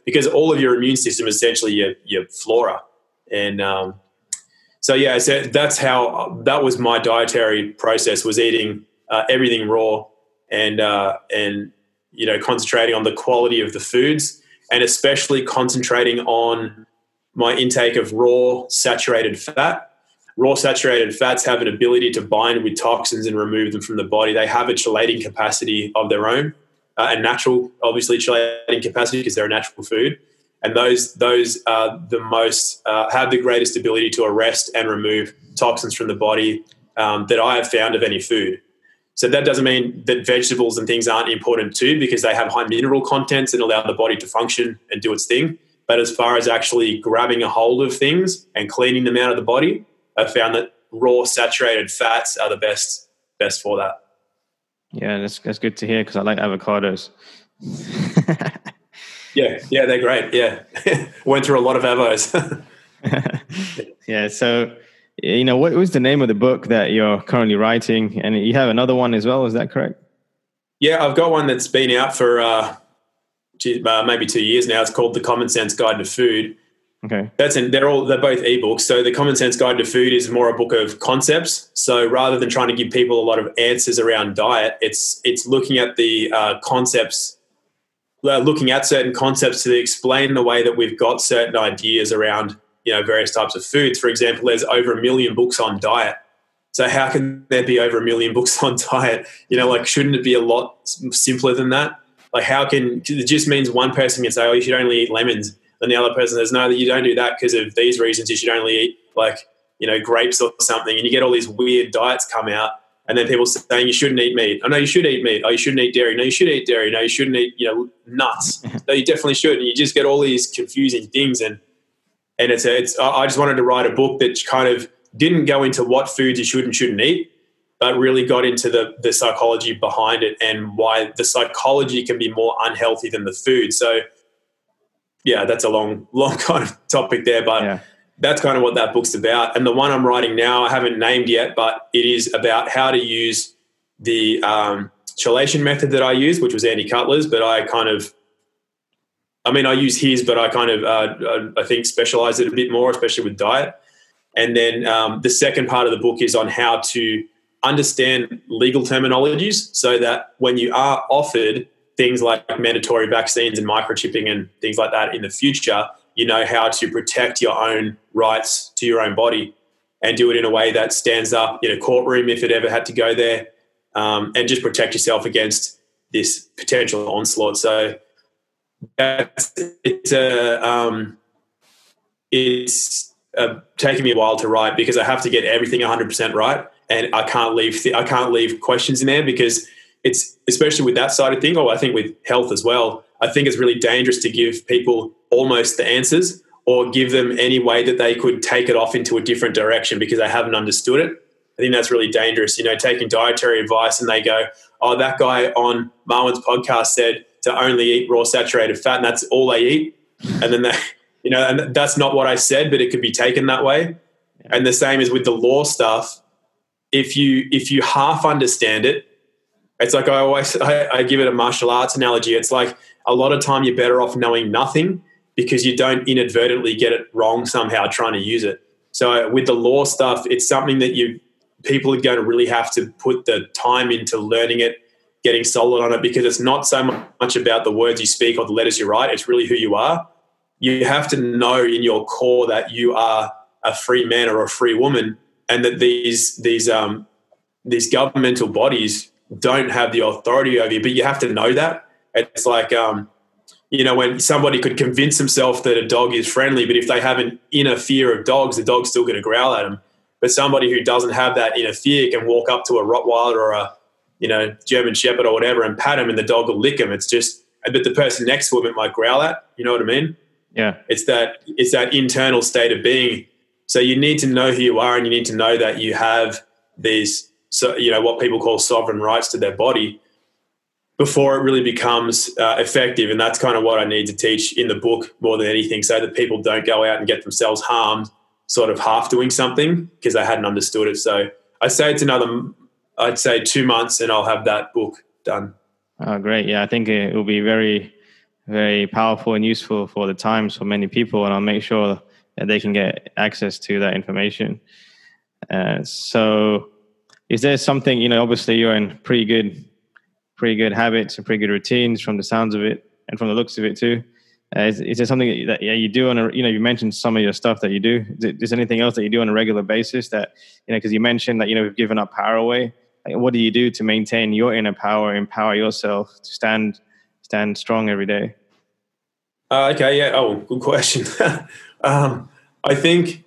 because all of your immune system is essentially your your flora and um, so yeah, so that's how that was my dietary process was eating uh, everything raw and uh, and you know concentrating on the quality of the foods and especially concentrating on my intake of raw saturated fat. Raw saturated fats have an ability to bind with toxins and remove them from the body. They have a chelating capacity of their own, uh, a natural, obviously, chelating capacity because they're a natural food and those those are the most uh, have the greatest ability to arrest and remove toxins from the body um, that I have found of any food. So that doesn't mean that vegetables and things aren't important too, because they have high mineral contents and allow the body to function and do its thing. But as far as actually grabbing a hold of things and cleaning them out of the body, I've found that raw saturated fats are the best best for that. Yeah, that's that's good to hear because I like avocados. Yeah, yeah, they're great. Yeah, went through a lot of avos. yeah, so you know, what was the name of the book that you're currently writing, and you have another one as well? Is that correct? Yeah, I've got one that's been out for uh, uh, maybe two years now. It's called The Common Sense Guide to Food. Okay, that's in, they're all they're both ebooks. So the Common Sense Guide to Food is more a book of concepts. So rather than trying to give people a lot of answers around diet, it's it's looking at the uh, concepts uh, looking at certain concepts to explain the way that we've got certain ideas around you know various types of foods. For example, there's over a million books on diet, So how can there be over a million books on diet? You know, like shouldn't it be a lot simpler than that? Like how can it just means one person can say, "Oh, you should only eat lemons," and the other person says, "No, you don't do that because of these reasons. You should only eat like you know grapes or something." And you get all these weird diets come out, and then people saying you shouldn't eat meat. Oh no, you should eat meat. Oh, you shouldn't eat dairy. No, you should eat dairy. No, you shouldn't eat you know nuts. no, you definitely should. And you just get all these confusing things, and and it's a, it's. I just wanted to write a book that kind of didn't go into what foods you should and shouldn't eat, but really got into the the psychology behind it and why the psychology can be more unhealthy than the food. So yeah, that's a long long kind of topic there, but. Yeah that's kind of what that book's about. And the one I'm writing now, I haven't named yet, but it is about how to use the um, chelation method that I use, which was Andy Cutler's, but I kind of, I mean, I use his, but I kind of, uh, I think, specialize it a bit more, especially with diet. And then um, the second part of the book is on how to understand legal terminologies so that when you are offered things like mandatory vaccines and microchipping and things like that in the future, you know how to protect your own rights to your own body and do it in a way that stands up in a courtroom if it ever had to go there um, and just protect yourself against this potential onslaught. So that's, it's a, um, it's uh, taking me a while to write because I have to get everything 100% right. And I can't leave, th- I can't leave questions in there because it's, especially with that side of thing, or I think with health as well, I think it's really dangerous to give people almost the answers or give them any way that they could take it off into a different direction because they haven't understood it. I think that's really dangerous. You know, taking dietary advice and they go, oh, that guy on Marwin's podcast said to only eat raw saturated fat and that's all they eat. And then they, you know, and that's not what I said, but it could be taken that way. And the same is with the law stuff. If you if you half understand it, it's like I always I, I give it a martial arts analogy. It's like a lot of time you're better off knowing nothing because you don't inadvertently get it wrong somehow trying to use it. So with the law stuff, it's something that you people are going to really have to put the time into learning it, getting solid on it because it's not so much about the words you speak or the letters you write, it's really who you are. You have to know in your core that you are a free man or a free woman and that these these um these governmental bodies don't have the authority over you, but you have to know that. It's like um you know, when somebody could convince himself that a dog is friendly, but if they have an inner fear of dogs, the dog's still going to growl at them. But somebody who doesn't have that inner fear can walk up to a Rottweiler or a, you know, German Shepherd or whatever and pat him and the dog will lick him. It's just, but the person next to him it might growl at. You know what I mean? Yeah. It's that it's that internal state of being. So you need to know who you are and you need to know that you have these, so you know, what people call sovereign rights to their body before it really becomes uh, effective. And that's kind of what I need to teach in the book more than anything, so that people don't go out and get themselves harmed, sort of half doing something because they hadn't understood it. So I'd say it's another, I'd say two months, and I'll have that book done. Oh, great! Yeah, I think it will be very, very powerful and useful for the times for many people, and I'll make sure that they can get access to that information. Uh, so, is there something you know? Obviously, you're in pretty good pretty good habits and pretty good routines from the sounds of it and from the looks of it too. Uh, is, is there something that yeah, you do on a you know you mentioned some of your stuff that you do? Is, it, is there anything else that you do on a regular basis that you know because you mentioned that you know we've given up power away. Like, what do you do to maintain your inner power, empower yourself to stand stand strong every day? Uh, okay, yeah. Oh, good question. um, I think,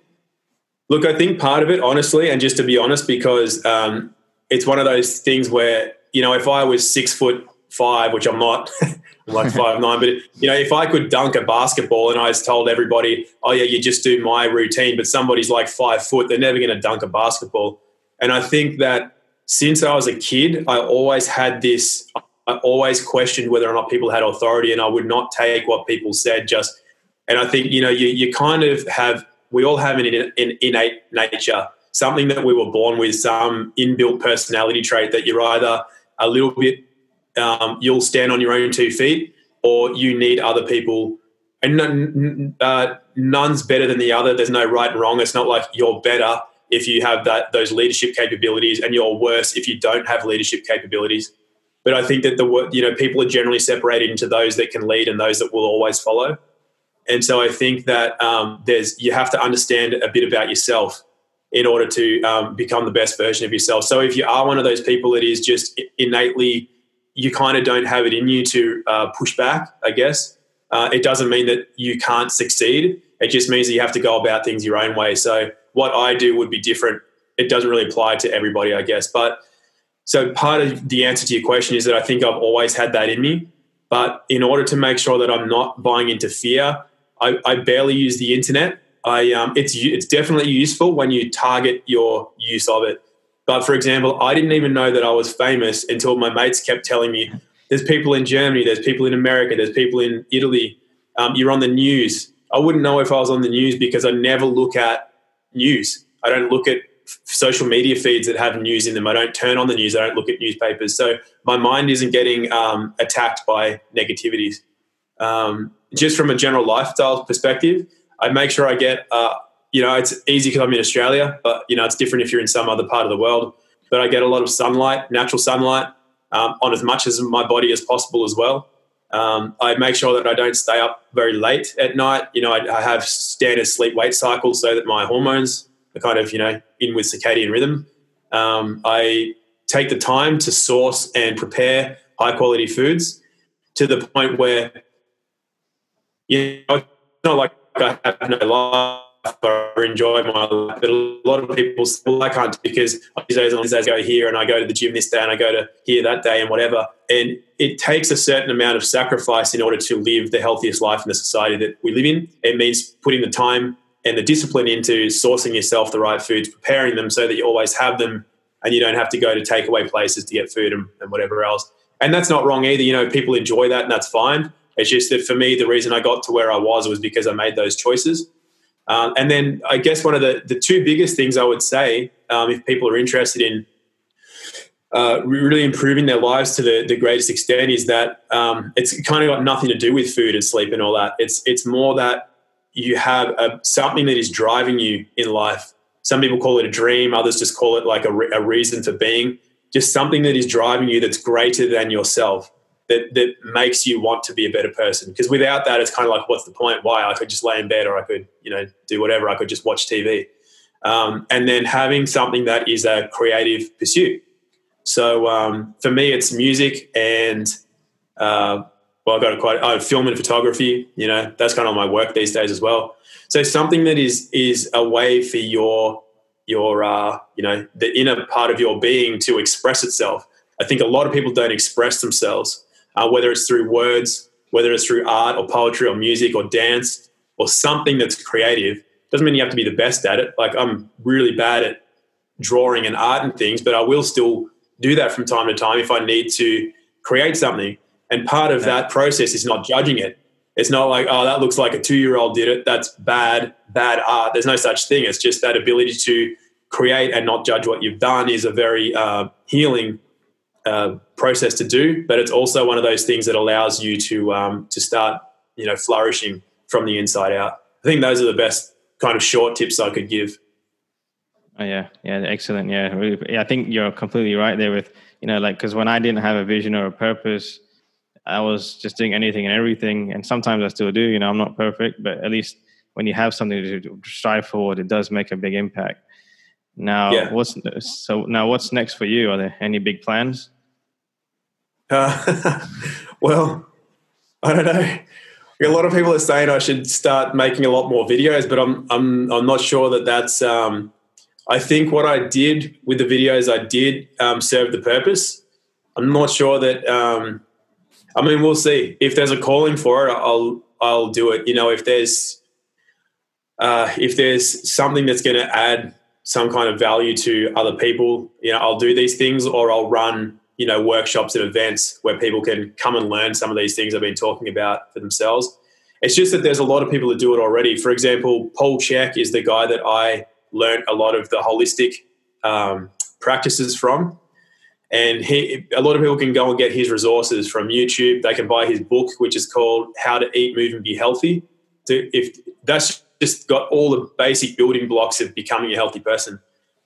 look, I think part of it, honestly, and just to be honest, because um, it's one of those things where you know, if I was six foot five, which I'm not, I'm like five nine, but you know, if I could dunk a basketball and I was told everybody, oh yeah, you just do my routine, but somebody's like five foot, they're never going to dunk a basketball. And I think that since I was a kid, I always had this. I always questioned whether or not people had authority, and I would not take what people said. Just, and I think you know, you you kind of have. We all have an, an innate nature, something that we were born with, some inbuilt personality trait that you're either a little bit, um, you'll stand on your own two feet, or you need other people. And uh, none's better than the other. There's no right and wrong. It's not like you're better if you have that those leadership capabilities, and you're worse if you don't have leadership capabilities. But I think that the you know people are generally separated into those that can lead and those that will always follow. And so I think that um, there's you have to understand a bit about yourself in order to um, become the best version of yourself. So if you are one of those people that is just innately, you kind of don't have it in you to uh, push back, I guess. Uh, it doesn't mean that you can't succeed. It just means that you have to go about things your own way. So what I do would be different. It doesn't really apply to everybody, I guess. But so part of the answer to your question is that I think I've always had that in me. But in order to make sure that I'm not buying into fear, I, I barely use the internet. I um, it's it's definitely useful when you target your use of it. But for example, I didn't even know that I was famous until my mates kept telling me, "There's people in Germany, there's people in America, there's people in Italy. Um, you're on the news." I wouldn't know if I was on the news because I never look at news. I don't look at social media feeds that have news in them. I don't turn on the news. I don't look at newspapers. So my mind isn't getting um, attacked by negativities. Um, just from a general lifestyle perspective, I make sure I get, uh, you know, it's easy because I'm in Australia, but, you know, it's different if you're in some other part of the world. But I get a lot of sunlight, natural sunlight, um, on as much as my body as possible as well. Um, I make sure that I don't stay up very late at night. You know, I, I have standard sleep wake cycles so that my hormones are kind of, you know, in with circadian rhythm. Um, I take the time to source and prepare high quality foods to the point where, you know, it's not like I have no life or enjoy my life. But a lot of people say, well, I can't because these days these days I go here and I go to the gym this day and I go to here that day and whatever. And it takes a certain amount of sacrifice in order to live the healthiest life in the society that we live in. It means putting the time and the discipline into sourcing yourself the right foods, preparing them so that you always have them and you don't have to go to takeaway places to get food and, and whatever else. And that's not wrong either. You know, people enjoy that and that's fine. It's just that for me, the reason I got to where I was was because I made those choices. Um, and then I guess one of the, the two biggest things I would say, um, if people are interested in uh, really improving their lives to the, the greatest extent, is that um, it's kind of got nothing to do with food and sleep and all that. It's it's more that you have a, something that is driving you in life. Some people call it a dream, others just call it like a, re- a reason for being. Just something that is driving you that's greater than yourself that that makes you want to be a better person. Because without that, it's kind of like, what's the point? Why I could just lay in bed, or I could, you know, do whatever. I could just watch TV. Um, and then having something that is a creative pursuit. So um, for me, it's music and uh, well, I've got a quite oh, film and photography. You know, that's kind of my work these days as well. So something that is is a way for your your uh, you know the inner part of your being to express itself. I think a lot of people don't express themselves uh, whether it's through words, whether it's through art or poetry or music or dance or something that's creative. Doesn't mean you have to be the best at it. Like I'm really bad at drawing and art and things, but I will still do that from time to time if I need to create something. And part of that process is not judging it. It's not like, oh, that looks like a two year old did it. That's bad, bad art. There's no such thing. It's just that ability to create and not judge what you've done is a very uh, healing uh, process to do, but it's also one of those things that allows you to um, to start, you know, flourishing from the inside out. I think those are the best kind of short tips I could give. Oh, yeah, yeah, excellent. Yeah, I think you're completely right there. With you know, like because when I didn't have a vision or a purpose, I was just doing anything and everything, and sometimes I still do. You know, I'm not perfect, but at least when you have something to strive forward, it does make a big impact. Now, yeah. what's so now? What's next for you? Are there any big plans? Uh, well, I don't know. A lot of people are saying I should start making a lot more videos, but I'm I'm I'm not sure that that's. Um, I think what I did with the videos I did um, serve the purpose. I'm not sure that. Um, I mean, we'll see if there's a calling for it. I'll I'll do it. You know, if there's uh, if there's something that's going to add some kind of value to other people, you know, I'll do these things, or I'll run you know workshops and events where people can come and learn some of these things I've been talking about for themselves. It's just that there's a lot of people that do it already. For example, Paul Chek is the guy that I learned a lot of the holistic um, practices from. And he, a lot of people can go and get his resources from YouTube. They can buy his book, which is called "How to Eat, Move, and Be Healthy." To, if that's just got all the basic building blocks of becoming a healthy person.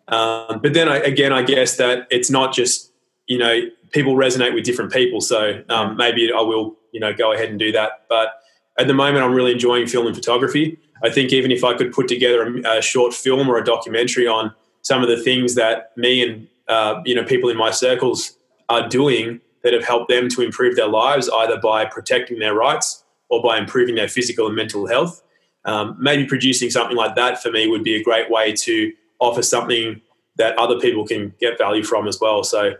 Um, but then I, again, I guess that it's not just you know, people resonate with different people. So um, maybe I will, you know, go ahead and do that. But at the moment, I'm really enjoying film and photography. I think even if I could put together a, a short film or a documentary on some of the things that me and uh, you know people in my circles are doing that have helped them to improve their lives, either by protecting their rights or by improving their physical and mental health. Um, maybe producing something like that for me would be a great way to offer something that other people can get value from as well. So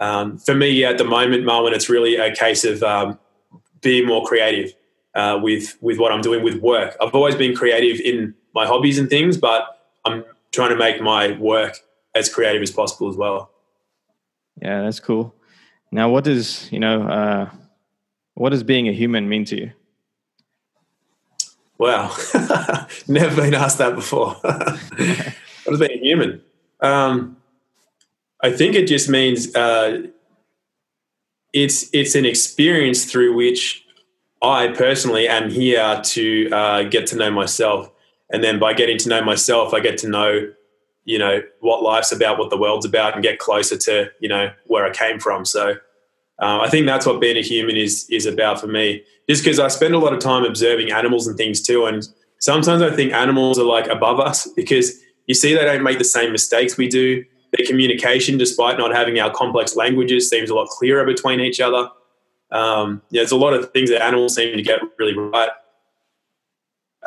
um, for me at the moment, Marwin, it's really a case of um, being more creative uh, with with what I'm doing with work. I've always been creative in my hobbies and things, but I'm trying to make my work as creative as possible as well. Yeah, that's cool. Now, what does you know? Uh, what does being a human mean to you? Wow, never been asked that before. what does being a human? Um, I think it just means uh, it's it's an experience through which I personally am here to uh, get to know myself, and then by getting to know myself, I get to know, you know, what life's about, what the world's about, and get closer to you know where I came from. So, uh, I think that's what being a human is is about for me. Just because I spend a lot of time observing animals and things too, and sometimes I think animals are like above us because you see they don't make the same mistakes we do their communication, despite not having our complex languages, seems a lot clearer between each other. Um, yeah, there's a lot of things that animals seem to get really right.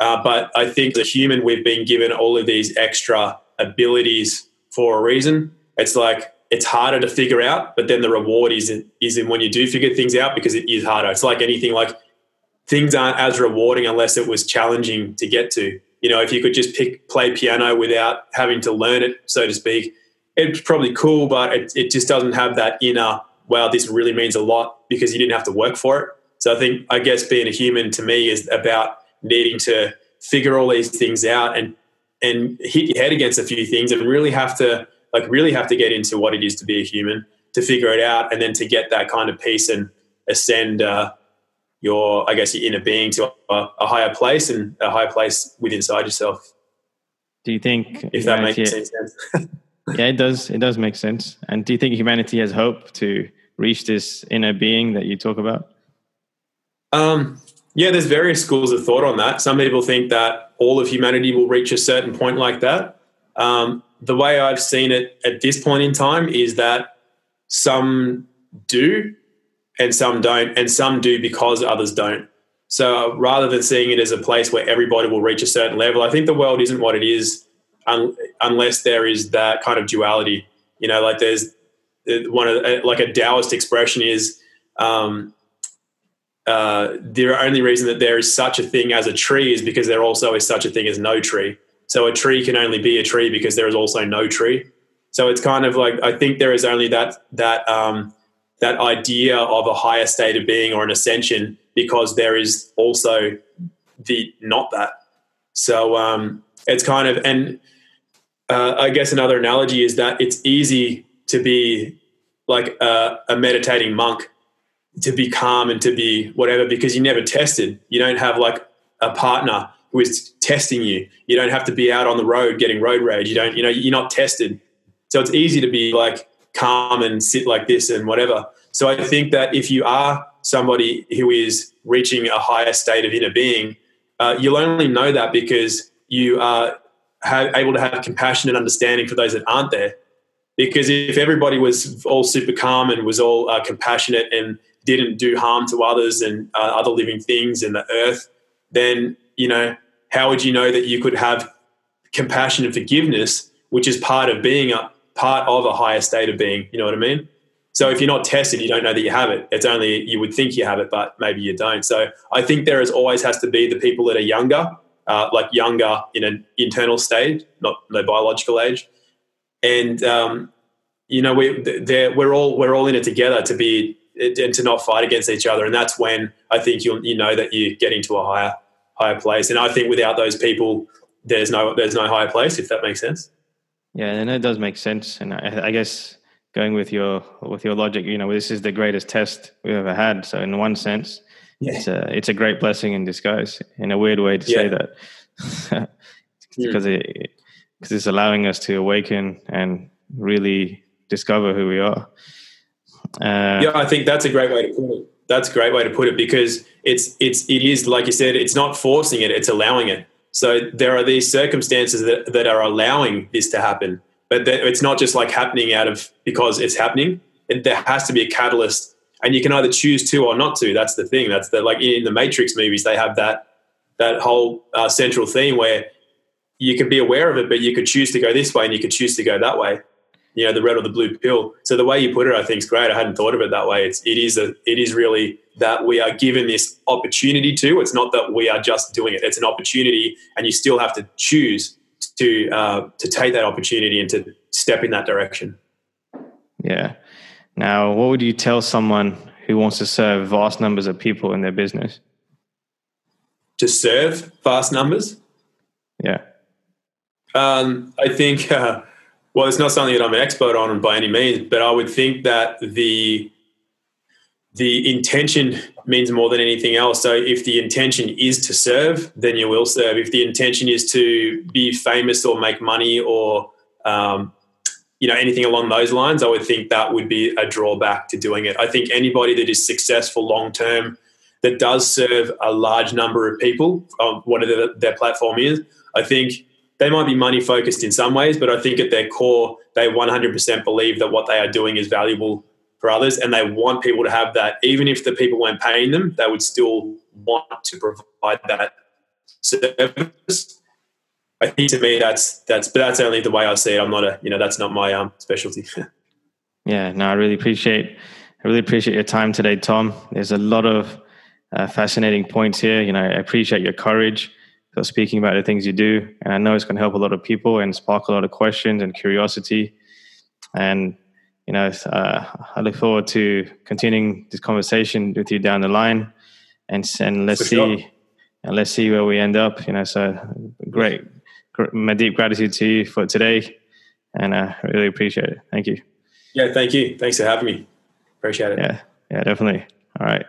Uh, but I think as a human, we've been given all of these extra abilities for a reason. It's like it's harder to figure out, but then the reward is is in when you do figure things out because it is harder. It's like anything, like things aren't as rewarding unless it was challenging to get to. You know, if you could just pick play piano without having to learn it, so to speak, it's probably cool, but it, it just doesn't have that inner, wow, this really means a lot because you didn't have to work for it. So I think, I guess being a human to me is about needing to figure all these things out and, and hit your head against a few things and really have to, like, really have to get into what it is to be a human to figure it out and then to get that kind of peace and ascend uh, your, I guess, your inner being to a, a higher place and a higher place within inside yourself. Do you think if that makes sense? yeah, it does. It does make sense. And do you think humanity has hope to reach this inner being that you talk about? Um, yeah, there's various schools of thought on that. Some people think that all of humanity will reach a certain point like that. Um, the way I've seen it at this point in time is that some do and some don't, and some do because others don't. So rather than seeing it as a place where everybody will reach a certain level, I think the world isn't what it is un, unless there is that kind of duality. You know, like there's one of uh, like a Taoist expression is um, uh, the only reason that there is such a thing as a tree is because there also is such a thing as no tree. So a tree can only be a tree because there is also no tree. So it's kind of like I think there is only that that um, that idea of a higher state of being or an ascension because there is also the not that. So um, it's kind of and uh, I guess another analogy is that it's easy to be like a, a, meditating monk, to be calm and to be whatever, because you never tested. You don't have like a partner who is testing you. You don't have to be out on the road getting road rage. You don't, you know, you're not tested. So it's easy to be like calm and sit like this and whatever. So I think that if you are somebody who is reaching a higher state of inner being, uh, you'll only know that because you are have, able to have compassion and understanding for those that aren't there. Because if everybody was all super calm and was all uh, compassionate and didn't do harm to others and uh, other living things in the earth, then you know how would you know that you could have compassion and forgiveness, which is part of being a part of a higher state of being. You know what I mean? So if you're not tested, you don't know that you have it. It's only you would think you have it, but maybe you don't. So I think there is always has to be the people that are younger uh, like younger in an internal stage, not no biological age, and um, you know we we're all we're all in it together to be and to not fight against each other, and that's when I think you you know that you're getting to a higher higher place, and I think without those people, there's no there's no higher place if that makes sense. Yeah, and it does make sense, and I, I guess going with your with your logic, you know, this is the greatest test we've ever had. So in one sense, yeah. it's a it's a great blessing in disguise in a weird way to yeah. say that because it because it's allowing us to awaken and really discover who we are. Uh, yeah, I think that's a great way to put it. That's a great way to put it because it's it's it is like you said, it's not forcing it; it's allowing it. So there are these circumstances that, that are allowing this to happen. But it's not just like happening out of because it's happening. It, there has to be a catalyst, and you can either choose to or not to. That's the thing. That's the like in the Matrix movies, they have that that whole uh, central theme where you can be aware of it, but you could choose to go this way and you could choose to go that way. You know, the red or the blue pill. So the way you put it, I think is great. I hadn't thought of it that way. It's it is a it is really that we are given this opportunity to. It's not that we are just doing it. It's an opportunity, and you still have to choose to uh, to take that opportunity and to step in that direction. Yeah. Now, what would you tell someone who wants to serve vast numbers of people in their business? To serve vast numbers? Yeah. Um, I think, uh, well, it's not something that I'm an expert on by any means, but I would think that the the intention means more than anything else. So if the intention is to serve, then you will serve. If the intention is to be famous or make money or um, you know anything along those lines, I would think that would be a drawback to doing it. I think anybody that is successful long term that does serve a large number of people on whatever their platform is, I think they might be money focused in some ways, but I think at their core, they 100% believe that what they are doing is valuable for others and they want people to have that. Even if the people weren't paying them, they would still want to provide that service. I think to me that's that's but that's only the way I see it. I'm not a you know that's not my um specialty. yeah, no, I really appreciate I really appreciate your time today, Tom. There's a lot of uh, fascinating points here. You know, I appreciate your courage for speaking about the things you do. And I know it's going to help a lot of people and spark a lot of questions and curiosity. And, you know, uh, I look forward to continuing this conversation with you down the line. And, and let's see, and let's see where we end up. You know, so great. My deep gratitude to you for today. And I really appreciate it. Thank you. Yeah, thank you. Thanks for having me. Appreciate it. Yeah, yeah, definitely. All right.